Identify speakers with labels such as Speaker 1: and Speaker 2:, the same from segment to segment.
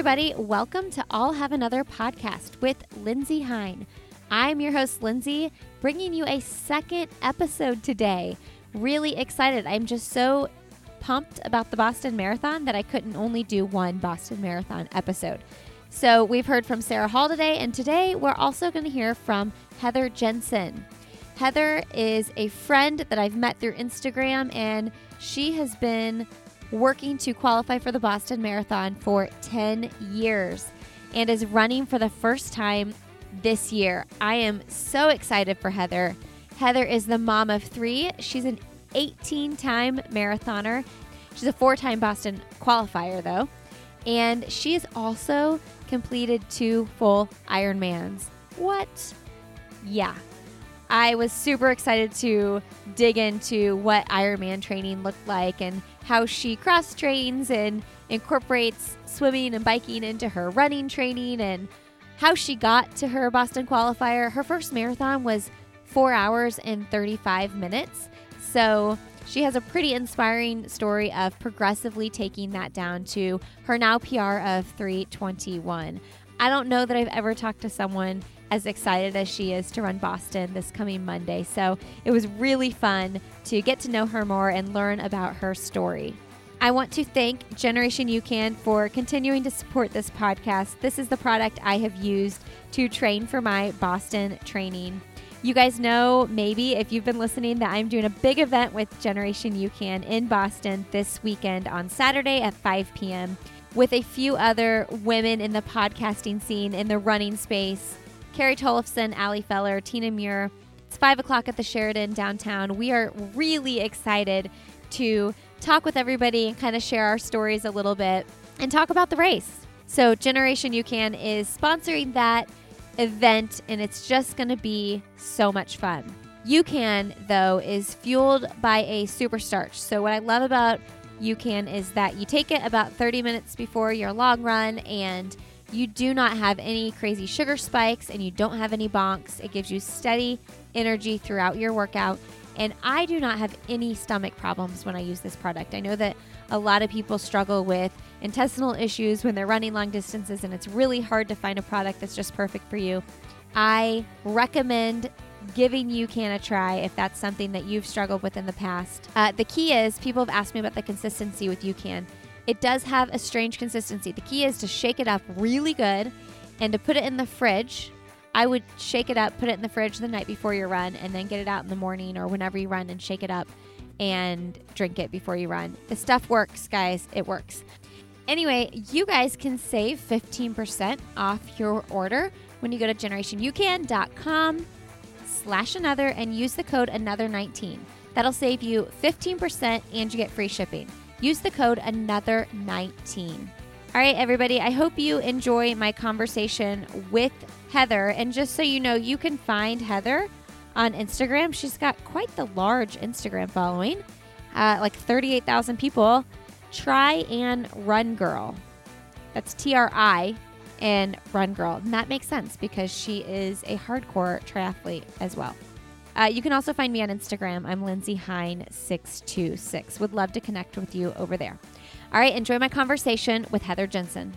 Speaker 1: Everybody, welcome to I'll Have Another podcast with Lindsey Hein. I'm your host, Lindsey, bringing you a second episode today. Really excited. I'm just so pumped about the Boston Marathon that I couldn't only do one Boston Marathon episode. So, we've heard from Sarah Hall today, and today we're also going to hear from Heather Jensen. Heather is a friend that I've met through Instagram, and she has been working to qualify for the Boston Marathon for 10 years and is running for the first time this year. I am so excited for Heather. Heather is the mom of three. She's an 18 time marathoner. She's a four time Boston qualifier, though. And she has also completed two full Ironmans. What? Yeah. I was super excited to dig into what Ironman training looked like and how she cross trains and incorporates swimming and biking into her running training and how she got to her Boston qualifier. Her first marathon was four hours and 35 minutes. So she has a pretty inspiring story of progressively taking that down to her now PR of 321. I don't know that I've ever talked to someone as excited as she is to run Boston this coming Monday. So it was really fun to get to know her more and learn about her story. I want to thank Generation UCAN for continuing to support this podcast. This is the product I have used to train for my Boston training. You guys know, maybe if you've been listening, that I'm doing a big event with Generation UCAN in Boston this weekend on Saturday at 5 p.m. with a few other women in the podcasting scene in the running space Carrie Tollefson, Ali Feller, Tina Muir. It's 5 o'clock at the Sheraton downtown. We are really excited to talk with everybody and kind of share our stories a little bit and talk about the race. So, Generation UCAN is sponsoring that event, and it's just going to be so much fun. UCAN, though, is fueled by a super starch. So, what I love about UCAN is that you take it about 30 minutes before your long run, and you do not have any crazy sugar spikes and you don't have any bonks. It gives you steady energy throughout your workout. And I do not have any stomach problems when I use this product. I know that a lot of people struggle with intestinal issues when they're running long distances, and it's really hard to find a product that's just perfect for you. I recommend giving UCAN a try if that's something that you've struggled with in the past. Uh, the key is people have asked me about the consistency with UCAN. It does have a strange consistency. The key is to shake it up really good and to put it in the fridge I would shake it up, put it in the fridge the night before your run, and then get it out in the morning or whenever you run and shake it up and drink it before you run. The stuff works, guys. It works. Anyway, you guys can save 15% off your order when you go to generationucan.com slash another and use the code another19. That'll save you 15% and you get free shipping. Use the code another19. All right, everybody, I hope you enjoy my conversation with Heather. And just so you know, you can find Heather on Instagram. She's got quite the large Instagram following, uh, like 38,000 people. Tri and Run Girl. That's T R I and Run Girl. And that makes sense because she is a hardcore triathlete as well. Uh, you can also find me on Instagram. I'm Lindsey Hein626. Would love to connect with you over there. All right, enjoy my conversation with Heather Jensen.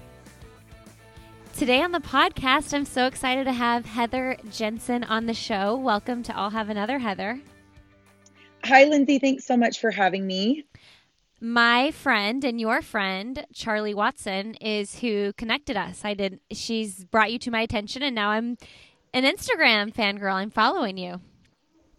Speaker 1: Today on the podcast, I'm so excited to have Heather Jensen on the show. Welcome to I'll Have Another, Heather.
Speaker 2: Hi, Lindsey. Thanks so much for having me.
Speaker 1: My friend and your friend, Charlie Watson, is who connected us. I did. She's brought you to my attention, and now I'm an Instagram fangirl. I'm following you.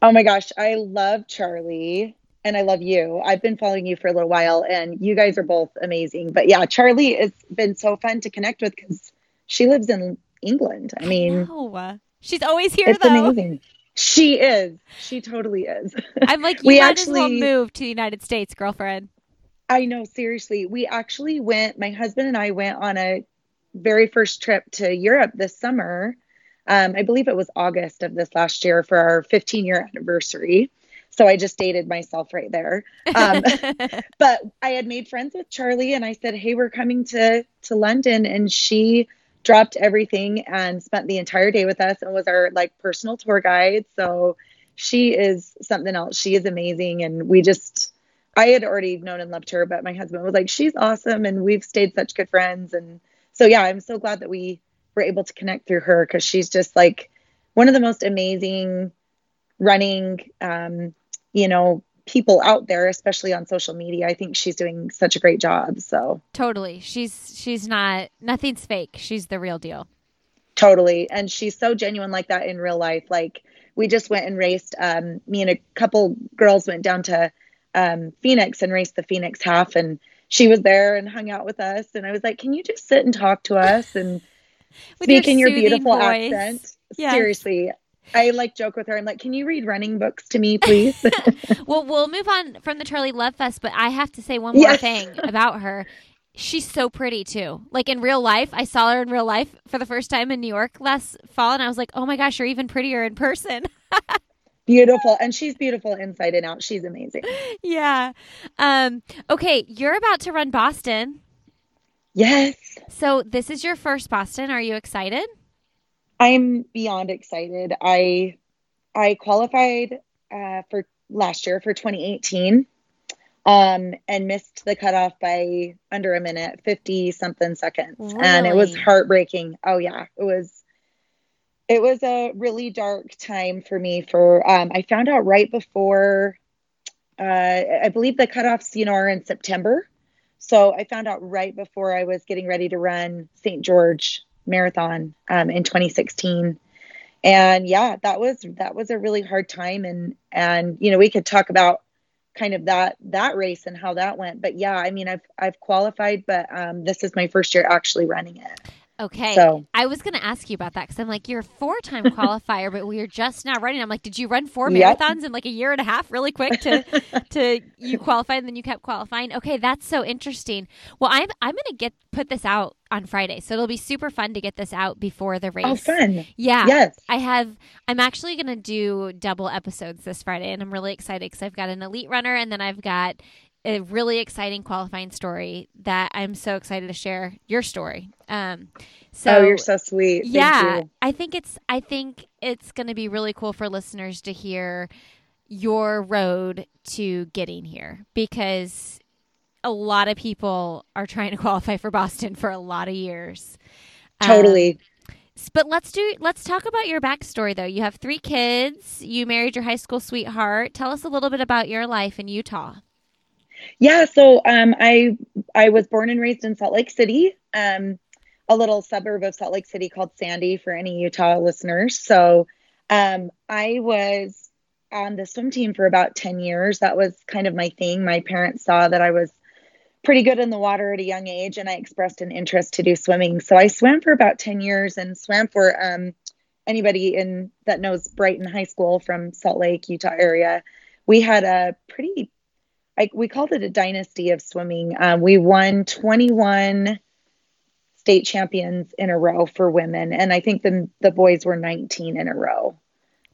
Speaker 2: Oh my gosh, I love Charlie and I love you. I've been following you for a little while, and you guys are both amazing. But yeah, Charlie has been so fun to connect with because she lives in England. I mean,
Speaker 1: I she's always here
Speaker 2: it's
Speaker 1: though.
Speaker 2: amazing. She is. She totally is.
Speaker 1: I'm like, you we might actually, as well move to the United States, girlfriend.
Speaker 2: I know, seriously. We actually went, my husband and I went on a very first trip to Europe this summer. Um, I believe it was August of this last year for our 15 year anniversary. So I just dated myself right there. Um, but I had made friends with Charlie and I said, Hey, we're coming to, to London. And she dropped everything and spent the entire day with us and was our like personal tour guide. So she is something else. She is amazing. And we just, I had already known and loved her, but my husband was like, she's awesome. And we've stayed such good friends. And so yeah, I'm so glad that we were able to connect through her because she's just like one of the most amazing running, um, you know, people out there, especially on social media. I think she's doing such a great job. So
Speaker 1: totally, she's she's not nothing's fake. She's the real deal.
Speaker 2: Totally, and she's so genuine like that in real life. Like we just went and raced. Um, me and a couple girls went down to um, Phoenix and raced the Phoenix half, and she was there and hung out with us. And I was like, "Can you just sit and talk to us and speak
Speaker 1: your
Speaker 2: in your beautiful
Speaker 1: voice.
Speaker 2: accent?"
Speaker 1: Yes.
Speaker 2: Seriously, I like joke with her. I'm like, "Can you read running books to me, please?"
Speaker 1: Well, we'll move on from the Charlie Love Fest, but I have to say one more
Speaker 2: Yes.
Speaker 1: thing about her. She's so pretty too. Like in real life, I saw her in real life for the first time in New York last fall, and I was like, "Oh my gosh, you're even prettier in person."
Speaker 2: beautiful, and she's beautiful inside and out. She's amazing.
Speaker 1: yeah. Um, okay, you're about to run Boston,
Speaker 2: Yes,
Speaker 1: so this is your first Boston. Are you excited?
Speaker 2: I'm beyond excited. I I qualified uh, for last year for 2018, um, and missed the cutoff by under a minute, 50 something seconds, and it was heartbreaking. Oh yeah, it was. It was a really dark time for me. For um, I found out right before, uh, I believe the cutoffs, you know, are in September. So I found out right before I was getting ready to run St. George Marathon um, in 2016, and yeah, that was that was a really hard time. And and you know we could talk about kind of that that race and how that went. But yeah, I mean I've I've qualified, but um, this is my first year actually running it.
Speaker 1: Okay.
Speaker 2: So
Speaker 1: I was going to ask you about that because I'm like, you're a four time qualifier, but we are just now running. I'm like, did you run four
Speaker 2: Yep.
Speaker 1: marathons in like a year and a half really quick to, to you qualified and then you kept qualifying? Okay. That's so interesting. Well, I'm, I'm going to get, put this out on Friday. So it'll be super fun to get this out before the oh, race.
Speaker 2: oh, fun!
Speaker 1: Yeah.
Speaker 2: Yes.
Speaker 1: I have, I'm actually going to do double episodes this Friday and I'm really excited because I've got an elite runner and then I've got a really exciting qualifying story that I'm so excited to share your story. Um, so
Speaker 2: oh, you're so sweet. Thank
Speaker 1: yeah,
Speaker 2: you.
Speaker 1: I think it's I think it's going to be really cool for listeners to hear your road to getting here because a lot of people are trying to qualify for Boston for a lot of years. Um,
Speaker 2: Totally.
Speaker 1: s- but let's do let's talk about your backstory though. You have three kids. You married your high school sweetheart. Tell us a little bit about your life in Utah.
Speaker 2: Yeah, so um, I I was born and raised in Salt Lake City, um, a little suburb of Salt Lake City called Sandy for any Utah listeners. So um, I was on the swim team for about 10 years. That was kind of my thing. My parents saw that I was pretty good in the water at a young age, and I expressed an interest to do swimming. So I swam for about 10 years and swam for um, anybody in that knows Brighton High School from Salt Lake, Utah area. We had a pretty I, we called it a dynasty of swimming. Um, we won 21 state champions in a row for women, and I think the the boys were 19 in a row.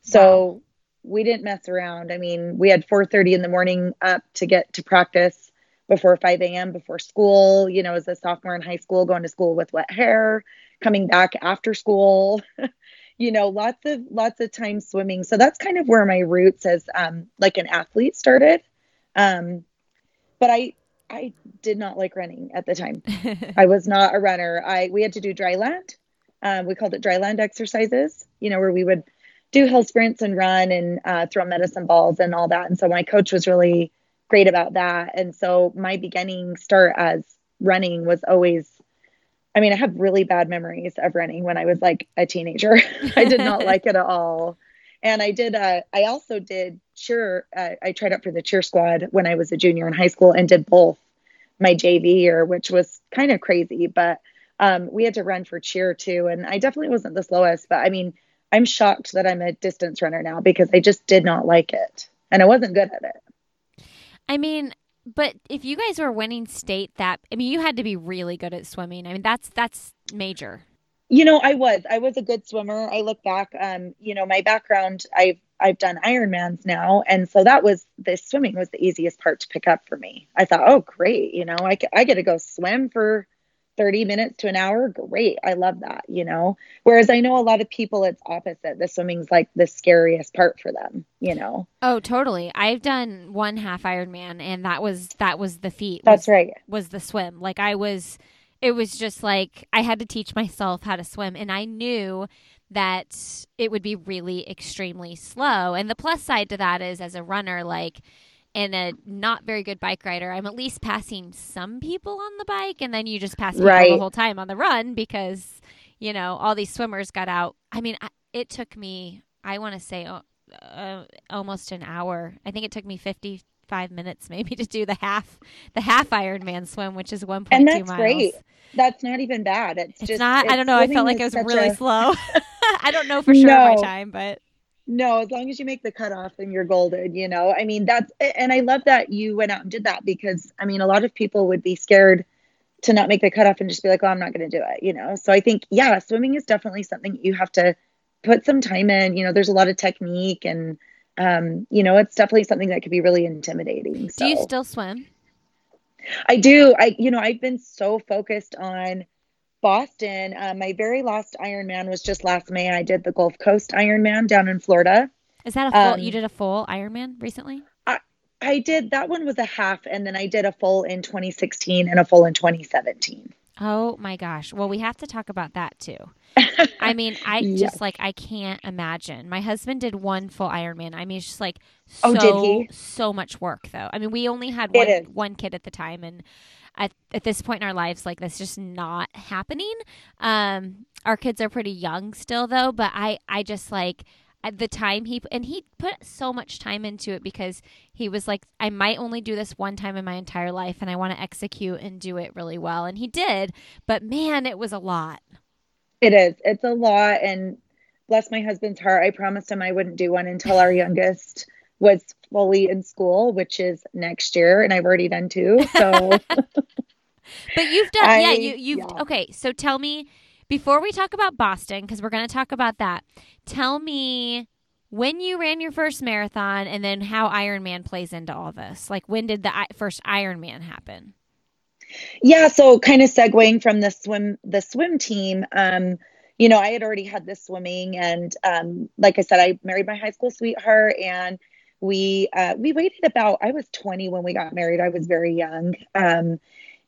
Speaker 2: So we didn't mess around. I mean, we had 4:30 in the morning up to get to practice before 5 a.m. before school. You know, as a sophomore in high school, going to school with wet hair, coming back after school. you know, lots of lots of time swimming. So that's kind of where my roots as um, like an athlete started. Um, but I I did not like running at the time. I was not a runner. I we had to do dry land. Um, we called it dry land exercises. You know, where we would do hill sprints and run and uh, throw medicine balls and all that. And so my coach was really great about that. And so my beginning start as running was always. I mean, I have really bad memories of running when I was like a teenager. I did not like it at all. And I did. Uh, I also did cheer. Uh, I tried out for the cheer squad when I was a junior in high school and did both my JV year, which was kind of crazy. But um, we had to run for cheer too, and I definitely wasn't the slowest. But I mean, I'm shocked that I'm a distance runner now because I just did not like it, and I wasn't good at it.
Speaker 1: I mean, but if you guys were winning state that I mean you had to be really good at swimming. I mean that's that's major.
Speaker 2: You know, I was. I was a good swimmer. I look back, um, you know, my background, I've I've done Ironmans now, and so that was the swimming was the easiest part to pick up for me. I thought, oh, great, you know, I I get to go swim for 30 minutes to an hour. Great, I love that, you know. Whereas I know a lot of people, it's opposite. The swimming's like the scariest part for them, you know.
Speaker 1: Oh, totally. I've done one half Ironman and that was that was the feat.
Speaker 2: That's
Speaker 1: was,
Speaker 2: right.
Speaker 1: was the swim. Like I was it was just like I had to teach myself how to swim, and I knew that it would be really extremely slow. And the plus side to that is, as a runner, like and a not very good bike rider, I'm at least passing some people on the bike, and then you just pass people
Speaker 2: Right.
Speaker 1: the whole time on the run because you know all these swimmers got out. I mean, I, it took me, I want to say, uh, uh, almost an hour. I think it took me 55 minutes maybe to do the half, the half Ironman swim, which is 1.2
Speaker 2: And that's
Speaker 1: miles.
Speaker 2: great. That's not even bad. It's,
Speaker 1: It's
Speaker 2: just
Speaker 1: not. I don't know. I felt like it
Speaker 2: is
Speaker 1: was really
Speaker 2: a-
Speaker 1: slow. I don't know for sure my time, but
Speaker 2: No, as long as you make the cutoff, then you're golden. You know, I mean, that's and I love that you went out and did that because I mean, a lot of people would be scared to not make the cutoff and just be like, "Oh, I'm not going to do it." You know, so I think yeah, swimming is definitely something you have to put some time in. You know, there's a lot of technique and um, you know, it's definitely something that could be really intimidating. So
Speaker 1: do you still swim?
Speaker 2: I do. I, you know, I've been so focused on Boston. Uh, my very last Ironman was just last May. I did the Gulf Coast Ironman down in Florida.
Speaker 1: Is that a full?
Speaker 2: Um,
Speaker 1: you did a full Ironman recently?
Speaker 2: I did that one was a half, and then I did a full in 2016 and a full in 2017.
Speaker 1: Oh my gosh. Well, we have to talk about that too. I mean, I
Speaker 2: Yes.
Speaker 1: just like I can't imagine. My husband did one full Ironman. I mean, it's just like
Speaker 2: Oh,
Speaker 1: so
Speaker 2: did he?
Speaker 1: so much work though. I mean, we only had one one kid at the time and at at this point in our lives like that's just not happening. Um our kids are pretty young still though, but I I just like at the time he and he put so much time into it because he was like I might only do this one time in my entire life and I want to execute and do it really well and he did, but man, it was a lot.
Speaker 2: It is. It's a lot, and bless my husband's heart. I promised him I wouldn't do one until our youngest was fully in school, which is next year, and I've already done two. So
Speaker 1: But you've done, yeah. You you've
Speaker 2: yeah.
Speaker 1: okay. So tell me before we talk about Boston, because we're going to talk about that. Tell me when you ran your first marathon, and then how Ironman plays into all this. Like when did the I- first Ironman happen?
Speaker 2: Yeah, so kind of segueing from the swim the swim team, um, you know, I had already had this swimming and um, like I said, I married my high school sweetheart and we uh, we waited about I was 20 when we got married. I was very young. Um,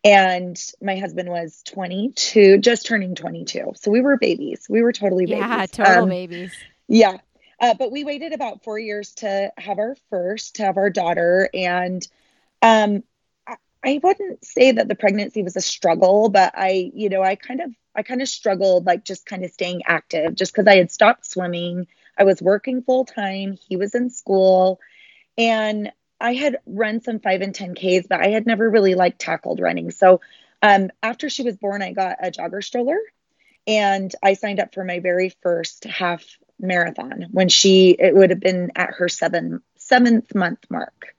Speaker 2: and my husband was 22, just turning 22. So we were babies. We were totally babies.
Speaker 1: Yeah, total
Speaker 2: Um,
Speaker 1: babies.
Speaker 2: yeah. Uh, but we waited about four years to have our first, to have our daughter. And um, I, I wouldn't say that the pregnancy was a struggle, but I, you know, I kind of, I kind of struggled like just kind of staying active just because I had stopped swimming. I was working full time. He was in school. And I had run some five and 10Ks, but I had never really like tackled running. So um, after she was born, I got a jogger stroller and I signed up for my very first half marathon when she it would have been at her seven seventh month mark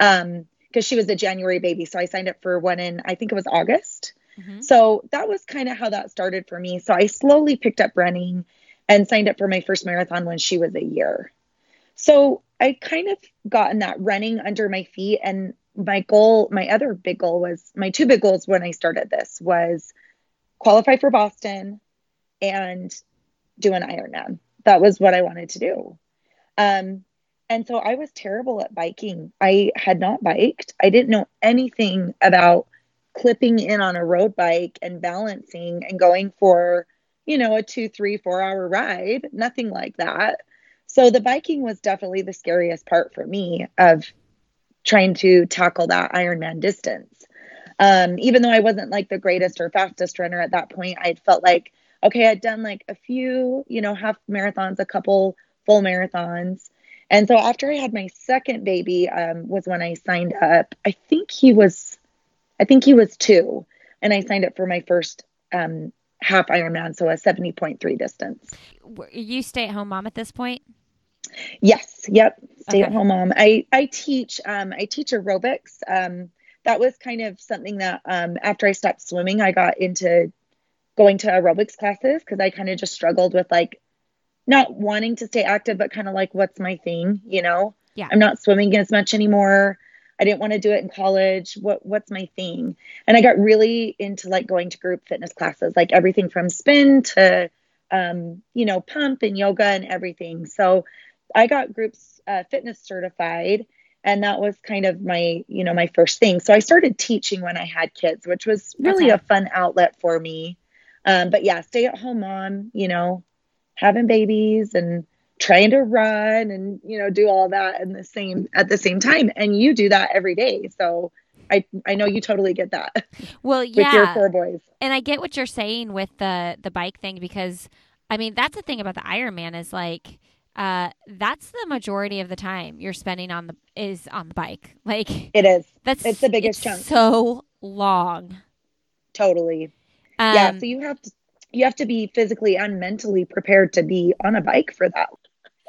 Speaker 2: um because she was a january baby so i signed up for one in i think it was august
Speaker 1: Mhm.
Speaker 2: so that was kind of how that started for me so i slowly picked up running and signed up for my first marathon when she was a year so i kind of gotten that running under my feet and my goal my other big goal was my two big goals when i started this was qualify for boston and do an ironman that was what I wanted to do. Um, and so I was terrible at biking. I had not biked. I didn't know anything about clipping in on a road bike and balancing and going for, you know, a two, three, four hour ride. Nothing like that. So the biking was definitely the scariest part for me of trying to tackle that Ironman distance. Um, even though I wasn't like the greatest or fastest runner at that point, I felt like okay, I'd done like a few, you know, half marathons, a couple full marathons. And so after I had my second baby, um, was when I signed up. I think he was, I think he was two, and I signed up for my first um, half Ironman, so a seventy point three distance.
Speaker 1: You stay at home mom at this point?
Speaker 2: Yes, yep, stay at
Speaker 1: Okay.
Speaker 2: home mom. I I teach, um, I teach aerobics. Um, that was kind of something that um, after I stopped swimming, I got into going to aerobics classes because I kind of just struggled with like not wanting to stay active, but kind of like, what's my thing? You know,
Speaker 1: Yeah.
Speaker 2: I'm not swimming as much anymore. I didn't want to do it in college. What what's my thing? And I got really into like going to group fitness classes, like everything from spin to um, you know, pump and yoga and everything. So I got groups uh, fitness certified and that was kind of my you know my first thing. So i started teaching when i had kids which was really
Speaker 1: Okay.
Speaker 2: a fun outlet for me. Um, but yeah stay at home mom you know having babies and trying to run and you know do all that in the same at the same time. And you do that every day. So i i know you totally get that.
Speaker 1: Well, yeah
Speaker 2: with your four boys.
Speaker 1: And I get what you're saying with the the bike thing because I mean that's the thing about the Ironman is like uh that's the majority of the time you're spending on the is on the bike. Like
Speaker 2: it is
Speaker 1: that's
Speaker 2: It's the biggest
Speaker 1: it's
Speaker 2: chunk.
Speaker 1: So long.
Speaker 2: totally
Speaker 1: Um,
Speaker 2: yeah so you have to you have to be physically and mentally prepared to be on a bike for that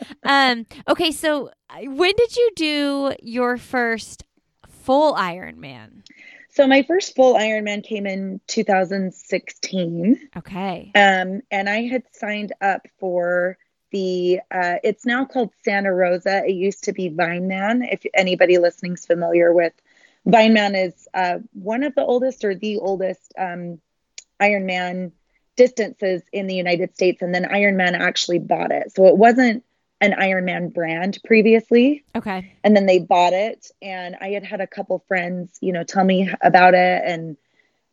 Speaker 1: um okay, so uh, when did you do your first full Ironman?
Speaker 2: so my first full ironman came in 2016
Speaker 1: Okay.
Speaker 2: um, and i had signed up for the uh, it's now called santa rosa it used to be Vineman. if anybody listening's familiar with Vineman, is uh, one of the oldest or the oldest um, ironman distances in the united states and then ironman actually bought it so it wasn't an ironman brand previously
Speaker 1: Okay.
Speaker 2: and then they bought it and i had had a couple friends you know tell me about it and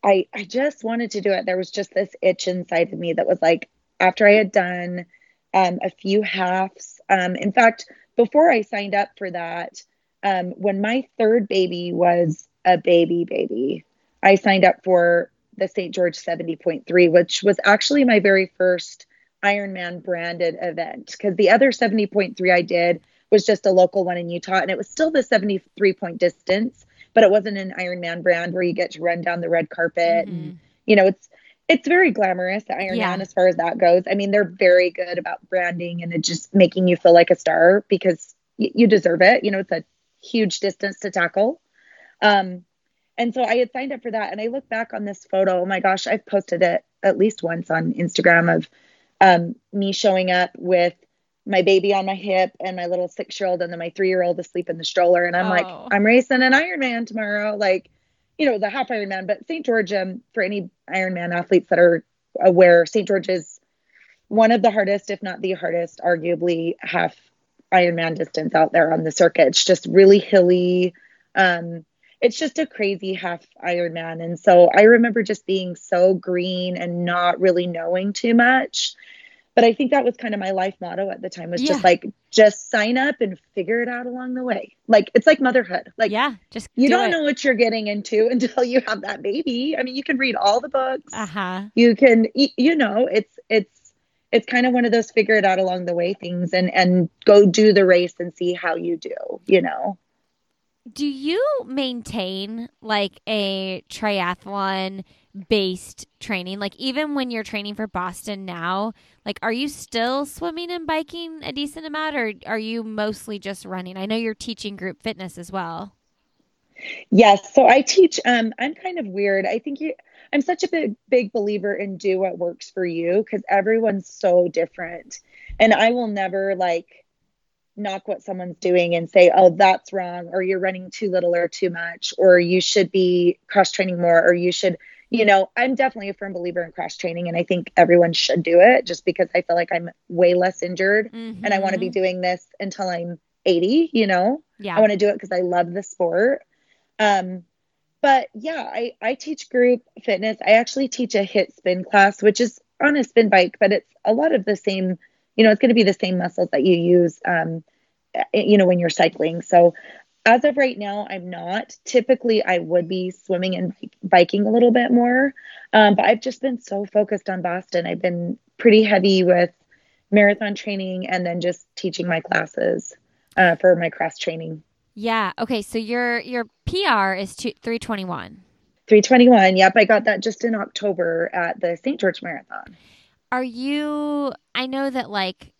Speaker 2: i i just wanted to do it there was just this itch inside of me that was like after i had done um, a few halves um, in fact before i signed up for that um, when my third baby was a baby baby i signed up for the st george 70.3 which was actually my very first ironman branded event because the other 70.3 i did was just a local one in Utah, and it was still the 73 point distance, but it wasn't an Ironman brand where you get to run down the red carpet. And,
Speaker 1: Mhm.
Speaker 2: you know, it's it's very glamorous, the Ironman,
Speaker 1: Yeah.
Speaker 2: as far as that goes. I mean, they're very good about branding and it just making you feel like a star because y- you deserve it. You know, it's a huge distance to tackle. Um, and so I had signed up for that, and I look back on this photo. Oh my gosh, I've posted it at least once on Instagram of um, me showing up with my baby on my hip and my little six year old and then my three year old asleep in the stroller. And I'm
Speaker 1: Oh.
Speaker 2: like, I'm racing an Ironman tomorrow. Like, you know, the half Ironman, but St. George, um, for any Ironman athletes that are aware, St. George is one of the hardest, if not the hardest, arguably half Ironman distance out there on the circuit. It's just really hilly. Um, it's just a crazy half Ironman. And so I remember just being so green and not really knowing too much. But I think that was kind of my life motto at the time was
Speaker 1: Yeah.
Speaker 2: just like, just sign up and figure it out along the way. Like, it's like motherhood. Like,
Speaker 1: yeah, just
Speaker 2: you
Speaker 1: do
Speaker 2: don't
Speaker 1: it.
Speaker 2: know what you're getting into until you have that baby. I mean, you can read all the books.
Speaker 1: Uh-huh.
Speaker 2: You can, you know, it's, it's, it's kind of one of those figure it out along the way things and, and go do the race and see how you do, you know?
Speaker 1: Do you maintain like a triathlon based training? Like even when you're training for Boston now, like are you still swimming and biking a decent amount or are you mostly just running? I know you're teaching group fitness as well.
Speaker 2: Yes. So I teach, um, I'm kind of weird. I think you, I'm such a big, big believer in do what works for you because everyone's so different. And I will never like knock what someone's doing and say, oh, that's wrong, or you're running too little or too much, or you should be cross training more, or you should, you know, I'm definitely a firm believer in cross training. And I think everyone should do it just because I feel like I'm way less injured and I want to be
Speaker 1: Mhm.
Speaker 2: doing this until I'm 80, you know?
Speaker 1: Yeah.
Speaker 2: I want to do it because I love the sport. Um, but yeah, I, I teach group fitness. I actually teach a HIIT spin class, which is on a spin bike, but it's a lot of the same, you know, it's going to be the same muscles that you use, um, eh, you know, when you're cycling. So as of right now, I'm not. Typically, I would be swimming and biking a little bit more. Um, but I've just been so focused on Boston. I've been pretty heavy with marathon training and then just teaching my classes uh, for my cross training.
Speaker 1: Yeah. Okay. So your your PR is two, 321.
Speaker 2: 321. Yep, I got that just in October at the St. George Marathon.
Speaker 1: Are you I know that like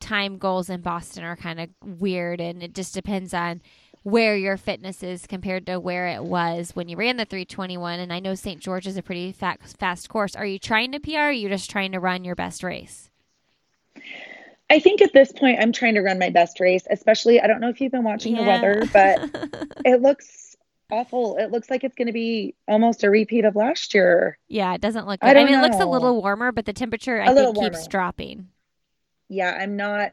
Speaker 1: time goals in Boston are kind of weird and it just depends on where your fitness is compared to where it was when you ran the 321 and I know St. George is a pretty fa- fast course. Are you trying to PR or are you just trying to run your best race?
Speaker 2: I think at this point, I'm trying to run my best race, especially. I don't know if you've been watching the weather, but it looks awful. It looks like it's going to be almost a repeat of last year.
Speaker 1: yeah, it doesn't look
Speaker 2: I
Speaker 1: good. I,
Speaker 2: don't
Speaker 1: mean, it looks a little warmer, but the temperature I
Speaker 2: A
Speaker 1: think keeps dropping.
Speaker 2: Yeah, I'm not.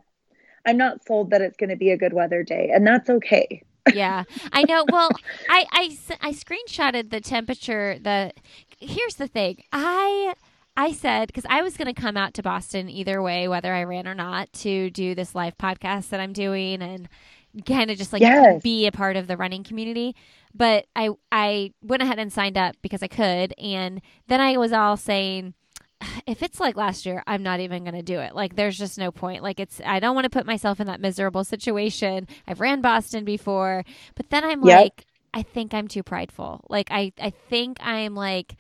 Speaker 2: I'm not sold that it's going to be a good weather day, and that's okay.
Speaker 1: Yeah, I know. Well, I, I, I screenshotted the temperature. The here's the thing. I I said because I was going to come out to Boston either way, whether I ran or not, to do this live podcast that I'm doing and kind of just like
Speaker 2: Yes.
Speaker 1: be a part of the running community. But I I went ahead and signed up because I could, and then I was all saying. If it's like last year, I'm not even going to do it. Like, there's just no point. Like, it's, I don't want to put myself in that miserable situation. I've ran Boston before, but then I'm
Speaker 2: Yep.
Speaker 1: like, I think I'm too prideful. Like, I, I think I'm like,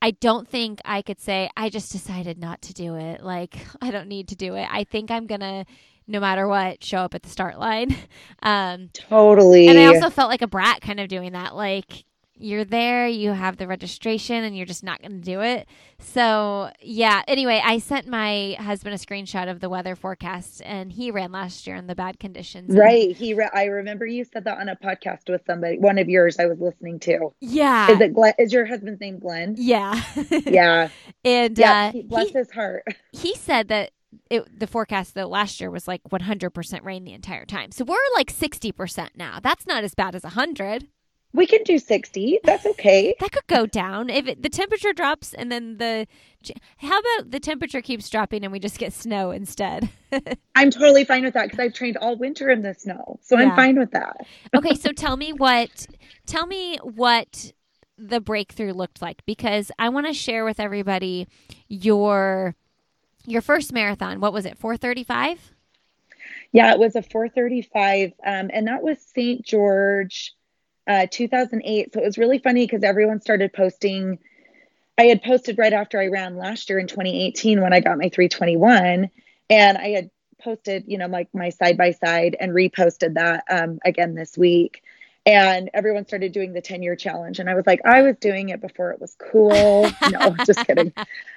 Speaker 1: I don't think I could say I just decided not to do it. Like I don't need to do it. I think I'm gonna, no matter what, show up at the start line. Um,
Speaker 2: Totally.
Speaker 1: and I also felt like a brat kind of doing that. Like you're there, you have the registration, and you're just not gonna do it. So yeah. Anyway, I sent my husband a screenshot of the weather forecast, and he ran last year in the bad conditions.
Speaker 2: right. He. Re- I remember you said that on a podcast with somebody, one of yours. I was listening to.
Speaker 1: Yeah.
Speaker 2: Is it Glenn? Is your husband's name Glenn?
Speaker 1: yeah.
Speaker 2: Yeah.
Speaker 1: and
Speaker 2: Yeah.
Speaker 1: uh,
Speaker 2: he- bless
Speaker 1: he-
Speaker 2: his heart.
Speaker 1: he said that it, the forecast though last year was like 100% rain the entire time. So we're like 60% now. That's not as bad as 100.
Speaker 2: We can do sixty. That's okay.
Speaker 1: That could go down if it, the temperature drops and then the how about the temperature keeps dropping and we just get snow instead.
Speaker 2: I'm totally fine with that because I've trained all winter in the snow, so
Speaker 1: Yeah.
Speaker 2: I'm fine with that.
Speaker 1: okay, so tell me what tell me what the breakthrough looked like because I want to share with everybody your your first marathon. What was it? 435?
Speaker 2: Yeah, it was a 435, um, and that was St. George, uh, 2008. So it was really funny because everyone started posting. I had posted right after I ran last year in 2018 when I got my 321, and I had posted, you know, like my side by side and reposted that um, again this week. And everyone started doing the 10 year challenge. And I was like, I was doing it before it was cool. No, just kidding.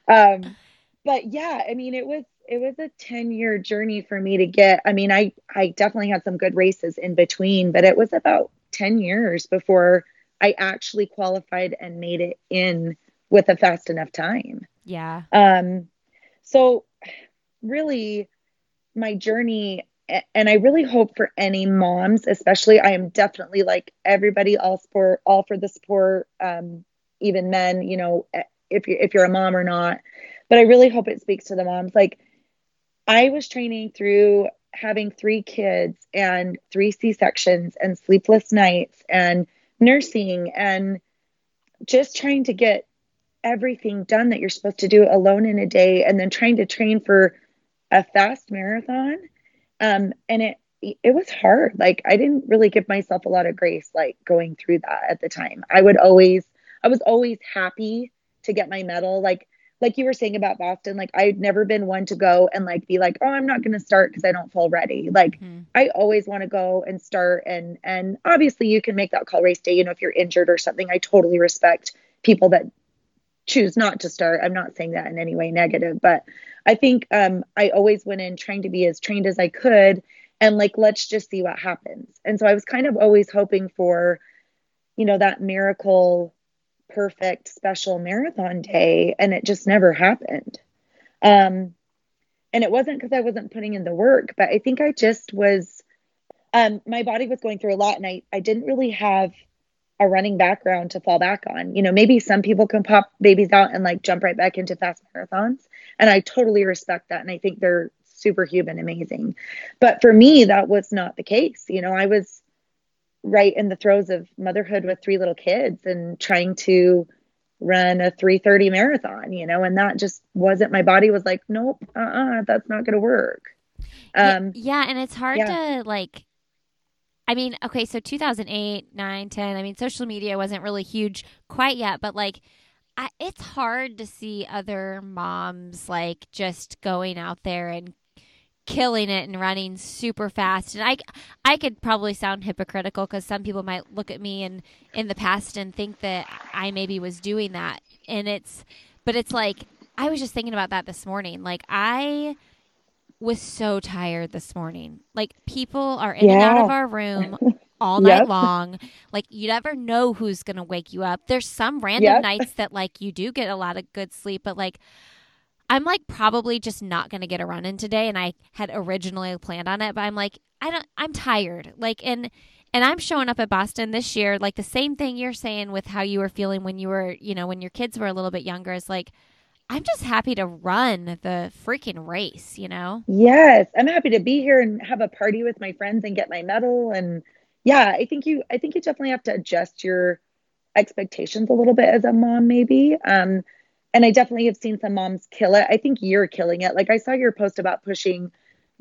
Speaker 2: Um, but yeah, I mean, it was it was a 10 year journey for me to get. I mean, I I definitely had some good races in between, but it was about 10 years before I actually qualified and made it in with a fast enough time.
Speaker 1: Yeah.
Speaker 2: Um, so really my journey and I really hope for any moms, especially I am definitely like everybody all sport, all for the sport, um, even men, you know, if you if you're a mom or not. But I really hope it speaks to the moms. Like I was training through having three kids and three C-sections and sleepless nights and nursing and just trying to get everything done that you're supposed to do alone in a day and then trying to train for a fast marathon. Um and it it was hard. Like i didn't really give myself a lot of grace like going through that at the time. I would always i was always happy to get my medal. Like like you were saying about boston like i'd never been one to go and like be like oh i'm not going to start because i don't feel ready like
Speaker 1: Mhm.
Speaker 2: I always want to go and start and and obviously you can make that call race day, you know, if you're injured or something. I totally respect people that choose not to start. I'm not saying that in any way negative, but I think um I always went in trying to be as trained as I could and like let's just see what happens. And so I was kind of always hoping for you know that miracle perfect special marathon day and it just never happened. Um and it wasn't because I wasn't putting in the work, but I think I just was um my body was going through a lot and I I didn't really have a running background to fall back on. You know, maybe some people can pop babies out and like jump right back into fast marathons, and I totally respect that and I think they're superhuman amazing. But for me that was not the case. You know, I was right in the throes of motherhood with three little kids and trying to run a 330 marathon, you know, and that just wasn't my body was like, nope, uh-uh, that's not going to work.
Speaker 1: Yeah-
Speaker 2: Um,
Speaker 1: yeah, and it's hard
Speaker 2: yeah.
Speaker 1: to like I mean, okay, so 2008, 9, 10, I mean, social media wasn't really huge quite yet, but like I, it's hard to see other moms like just going out there and killing it and running super fast. And I I could probably sound hypocritical cuz some people might look at me and in the past and think that I maybe was doing that. And it's but it's like I was just thinking about that this morning. Like I was so tired this morning. Like people are in and out of our room all night
Speaker 2: Yep.
Speaker 1: long. Like you never know who's going to wake you up. There's some random
Speaker 2: Yep.
Speaker 1: nights that like you do get a lot of good sleep, but like I'm like probably just not going to get a run in today and I had originally planned on it, but I'm like I don't I'm tired. Like and And I'm showing up at Boston this year, like the same thing you're saying with how you were feeling when you were, you know, when your kids were a little bit younger is like, I'm just happy to run the freaking race, you know?
Speaker 2: Yes. I'm happy to be here and have a party with my friends and get my medal. And yeah, I think you, I think you definitely have to adjust your expectations a little bit as a mom, maybe. Um, and I definitely have seen some moms kill it. I think you're killing it. Like I saw your post about pushing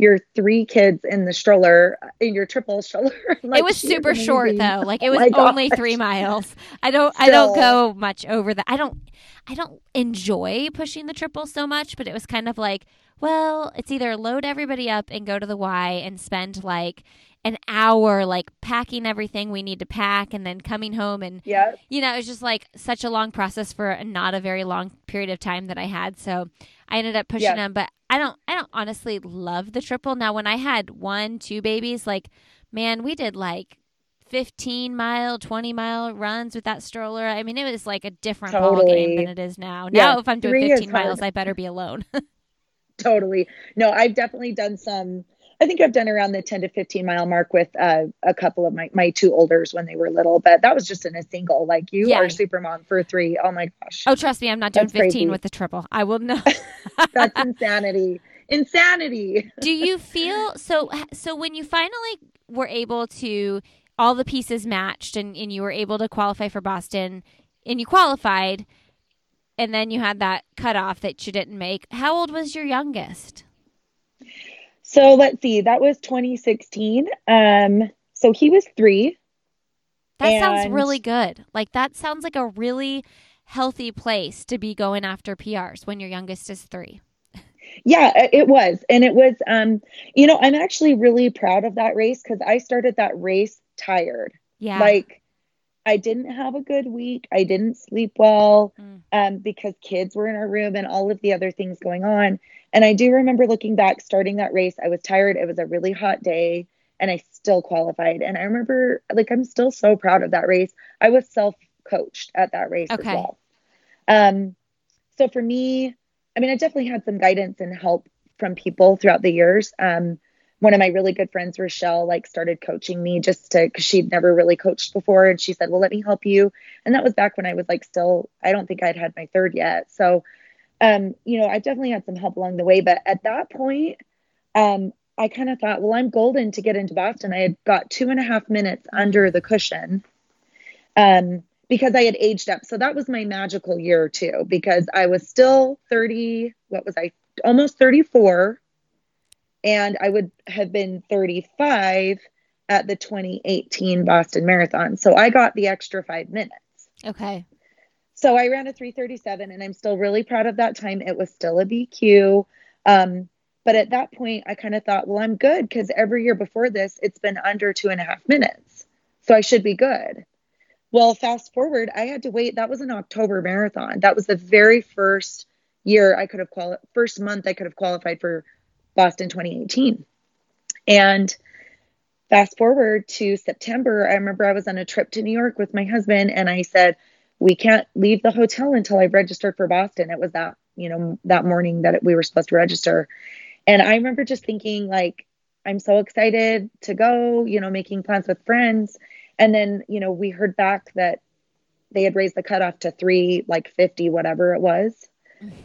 Speaker 2: your three kids in the stroller uh, in your triple stroller.
Speaker 1: like, it was super short though. Like it was oh only gosh. three miles. I don't Still. I don't go much over that. I don't I don't enjoy pushing the triple so much, but it was kind of like, well, it's either load everybody up and go to the Y and spend like an hour like packing everything we need to pack and then coming home and
Speaker 2: yeah
Speaker 1: you know it was just like such a long process for not a very long period of time that i had. So i ended up pushing them but i don't i don't honestly love the triple. Now when i had one two babies like man we did like 15 mile 20 mile runs with that stroller. I mean it was like a different totally. ball game than it is now. Yeah, now if i'm doing 15 miles i better be alone.
Speaker 2: Totally. No i've definitely done some I think I've done around the 10 to 15 mile mark with uh, a couple of my, my two olders when they were little, but that was just in a single. Like you yeah. are super mom for three. Oh my gosh.
Speaker 1: Oh, trust me, I'm not doing That's 15 crazy. with the triple. I will not.
Speaker 2: That's insanity. Insanity.
Speaker 1: Do you feel so? So when you finally were able to, all the pieces matched and, and you were able to qualify for Boston and you qualified, and then you had that cutoff that you didn't make. How old was your youngest?
Speaker 2: So let's see, that was 2016. Um, so he was three.
Speaker 1: That and... sounds really good. Like that sounds like a really healthy place to be going after PRs when your youngest is three.
Speaker 2: Yeah, it was. And it was, um, you know, I'm actually really proud of that race because I started that race tired.
Speaker 1: Yeah.
Speaker 2: Like I didn't have a good week. I didn't sleep well mm. um, because kids were in our room and all of the other things going on. And I do remember looking back, starting that race. I was tired. It was a really hot day and I still qualified. And I remember, like, I'm still so proud of that race. I was self coached at that race okay. as well. Um, so for me, I mean, I definitely had some guidance and help from people throughout the years. Um, one of my really good friends, Rochelle, like started coaching me just to because she'd never really coached before, and she said, "Well, let me help you." And that was back when I was like still, I don't think I'd had my third yet. So um, you know, I definitely had some help along the way. But at that point, um, I kind of thought, well, I'm golden to get into Boston. I had got two and a half minutes under the cushion um, because I had aged up. So that was my magical year too, because I was still 30, what was I, almost 34. And I would have been 35 at the 2018 Boston Marathon. So I got the extra five minutes.
Speaker 1: Okay.
Speaker 2: So I ran a 337 and I'm still really proud of that time. It was still a BQ. Um, but at that point, I kind of thought, well, I'm good because every year before this, it's been under two and a half minutes. So I should be good. Well, fast forward, I had to wait. That was an October marathon. That was the very first year I could have qualified, first month I could have qualified for Boston 2018. And fast forward to September, I remember I was on a trip to New York with my husband and I said, we can't leave the hotel until I've registered for Boston. It was that, you know, that morning that we were supposed to register. And I remember just thinking, like, I'm so excited to go, you know, making plans with friends. And then, you know, we heard back that they had raised the cutoff to three, like 50, whatever it was.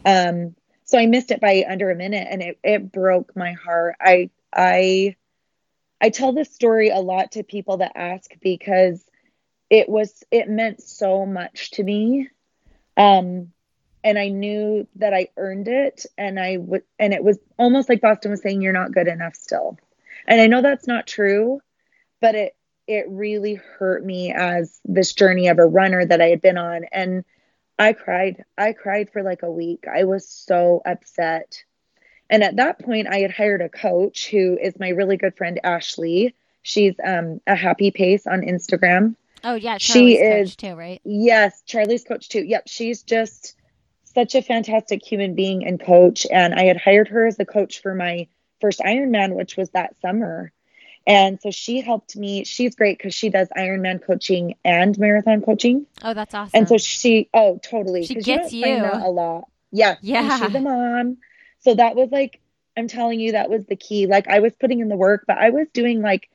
Speaker 2: Um, so I missed it by under a minute and it, it broke my heart. I, I, I tell this story a lot to people that ask because it was it meant so much to me. Um and i knew that i earned it and i would and it was almost like boston was saying you're not good enough still. And i know that's not true but it it really hurt me as this journey of a runner that i had been on. And i cried i cried for like a week. I was so upset. And at that point i had hired a coach who is my really good friend ashley. She's um, a happy pace on instagram
Speaker 1: Oh yeah, Charlie's she is too, right?
Speaker 2: Yes, Charlie's coach too. Yep, she's just such a fantastic human being and coach. And I had hired her as a coach for my first Ironman, which was that summer. And so she helped me. She's great because she does Ironman coaching and marathon coaching.
Speaker 1: Oh, that's awesome.
Speaker 2: And so she, oh, totally.
Speaker 1: She gets you,
Speaker 2: you. a lot. Yeah.
Speaker 1: Yeah.
Speaker 2: she's a mom. So that was like, I'm telling you, that was the key. Like I was putting in the work, but I was doing like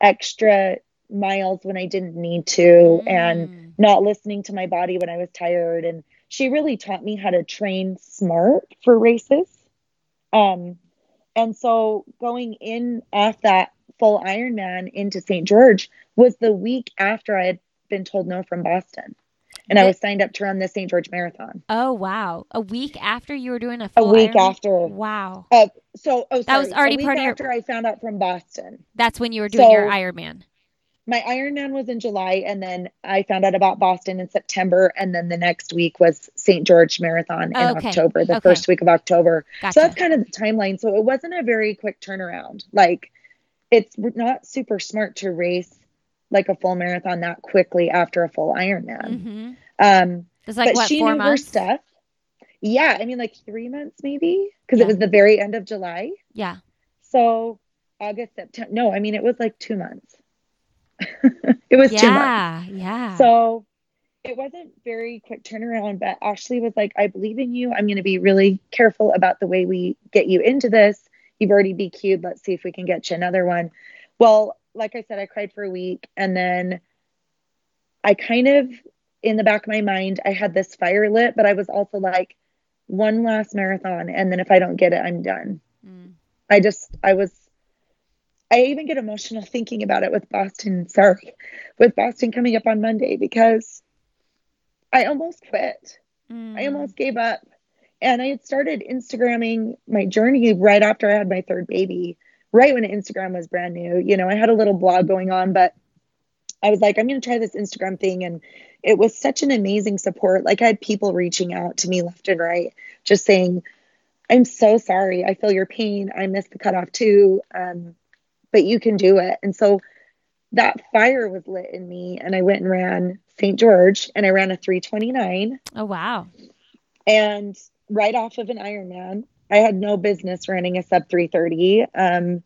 Speaker 2: extra miles when I didn't need to
Speaker 1: Mm.
Speaker 2: and not listening to my body when I was tired. And she really taught me how to train smart for races. Um, and so going in off that full Ironman into St. George was the week after I had been told no from Boston. And I was signed up to run the St. George Marathon
Speaker 1: Oh wow! A week after you were doing a
Speaker 2: a week
Speaker 1: Ironman?
Speaker 2: after.
Speaker 1: Wow,
Speaker 2: Uh, so, oh,
Speaker 1: That was already
Speaker 2: a week
Speaker 1: part of your-
Speaker 2: after I found out from Boston.
Speaker 1: that's when you were doing your
Speaker 2: So-
Speaker 1: Ironman.
Speaker 2: My Ironman was in July, and then I found out about Boston in September, and then the next week was St. George Marathon in
Speaker 1: Okay.
Speaker 2: October, the
Speaker 1: Okay.
Speaker 2: first week of October.
Speaker 1: Gotcha.
Speaker 2: So that's kind of the timeline. So it wasn't a very quick turnaround. Like it's not super smart to race like a full marathon that quickly after a full Ironman.
Speaker 1: hmm
Speaker 2: Um,
Speaker 1: It's like
Speaker 2: but
Speaker 1: what
Speaker 2: she
Speaker 1: four
Speaker 2: knew her
Speaker 1: months?
Speaker 2: stuff. Yeah, I mean like three months maybe because
Speaker 1: Yeah.
Speaker 2: it was the very end of July.
Speaker 1: Yeah.
Speaker 2: So August, September. No, I mean it was like two months. it was two months.
Speaker 1: Yeah. Yeah.
Speaker 2: So it wasn't very quick turnaround, but Ashley was like, I believe in you. I'm going to be really careful about the way we get you into this. You've already BQ'd. Let's see if we can get you another one. Well, like I said, I cried for a week. And then I kind of, in the back of my mind, I had this fire lit, but I was also like, one last marathon. And then if I don't get it, I'm done.
Speaker 1: Mm.
Speaker 2: I just, I was, I even get emotional thinking about it with Boston. Sorry, with Boston coming up on Monday because I almost quit. I
Speaker 1: Mm.
Speaker 2: almost gave up. And I had started Instagramming my journey right after I had my third baby, right when Instagram was brand new. You know, I had a little blog going on, but I was like, I'm going to try this Instagram thing. And it was such an amazing support. Like, I had people reaching out to me left and right, just saying, I'm so sorry. I feel your pain. I missed the cutoff too. Um, but you can do it. And so that fire was lit in me. And I went and ran St. George and I ran a 329
Speaker 1: Oh wow.
Speaker 2: and right off of an Ironman. I had no business running a sub 330. Um,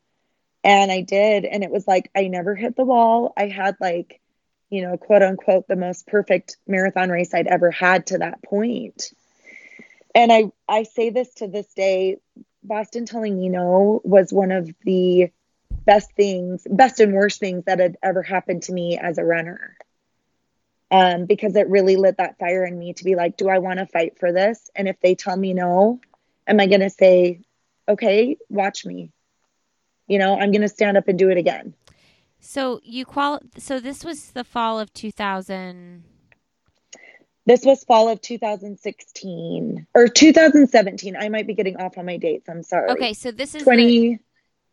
Speaker 2: and I did. And it was like, I never hit the wall. I had like, you know, quote unquote, the most perfect marathon race I'd ever had to that point. And I, I say this to this day, Boston telling me no was one of the best things, best and worst things that had ever happened to me as a runner um, because it really lit that fire in me to be like, do I want to fight for this? And if they tell me no, am I going to say, okay, watch me? You know, I'm going to stand up and do it again.
Speaker 1: So you qual. So this was the fall of 2000.
Speaker 2: This was fall of 2016 or 2017. I might be getting off on my dates. I'm sorry.
Speaker 1: Okay, so this is the,
Speaker 2: 20,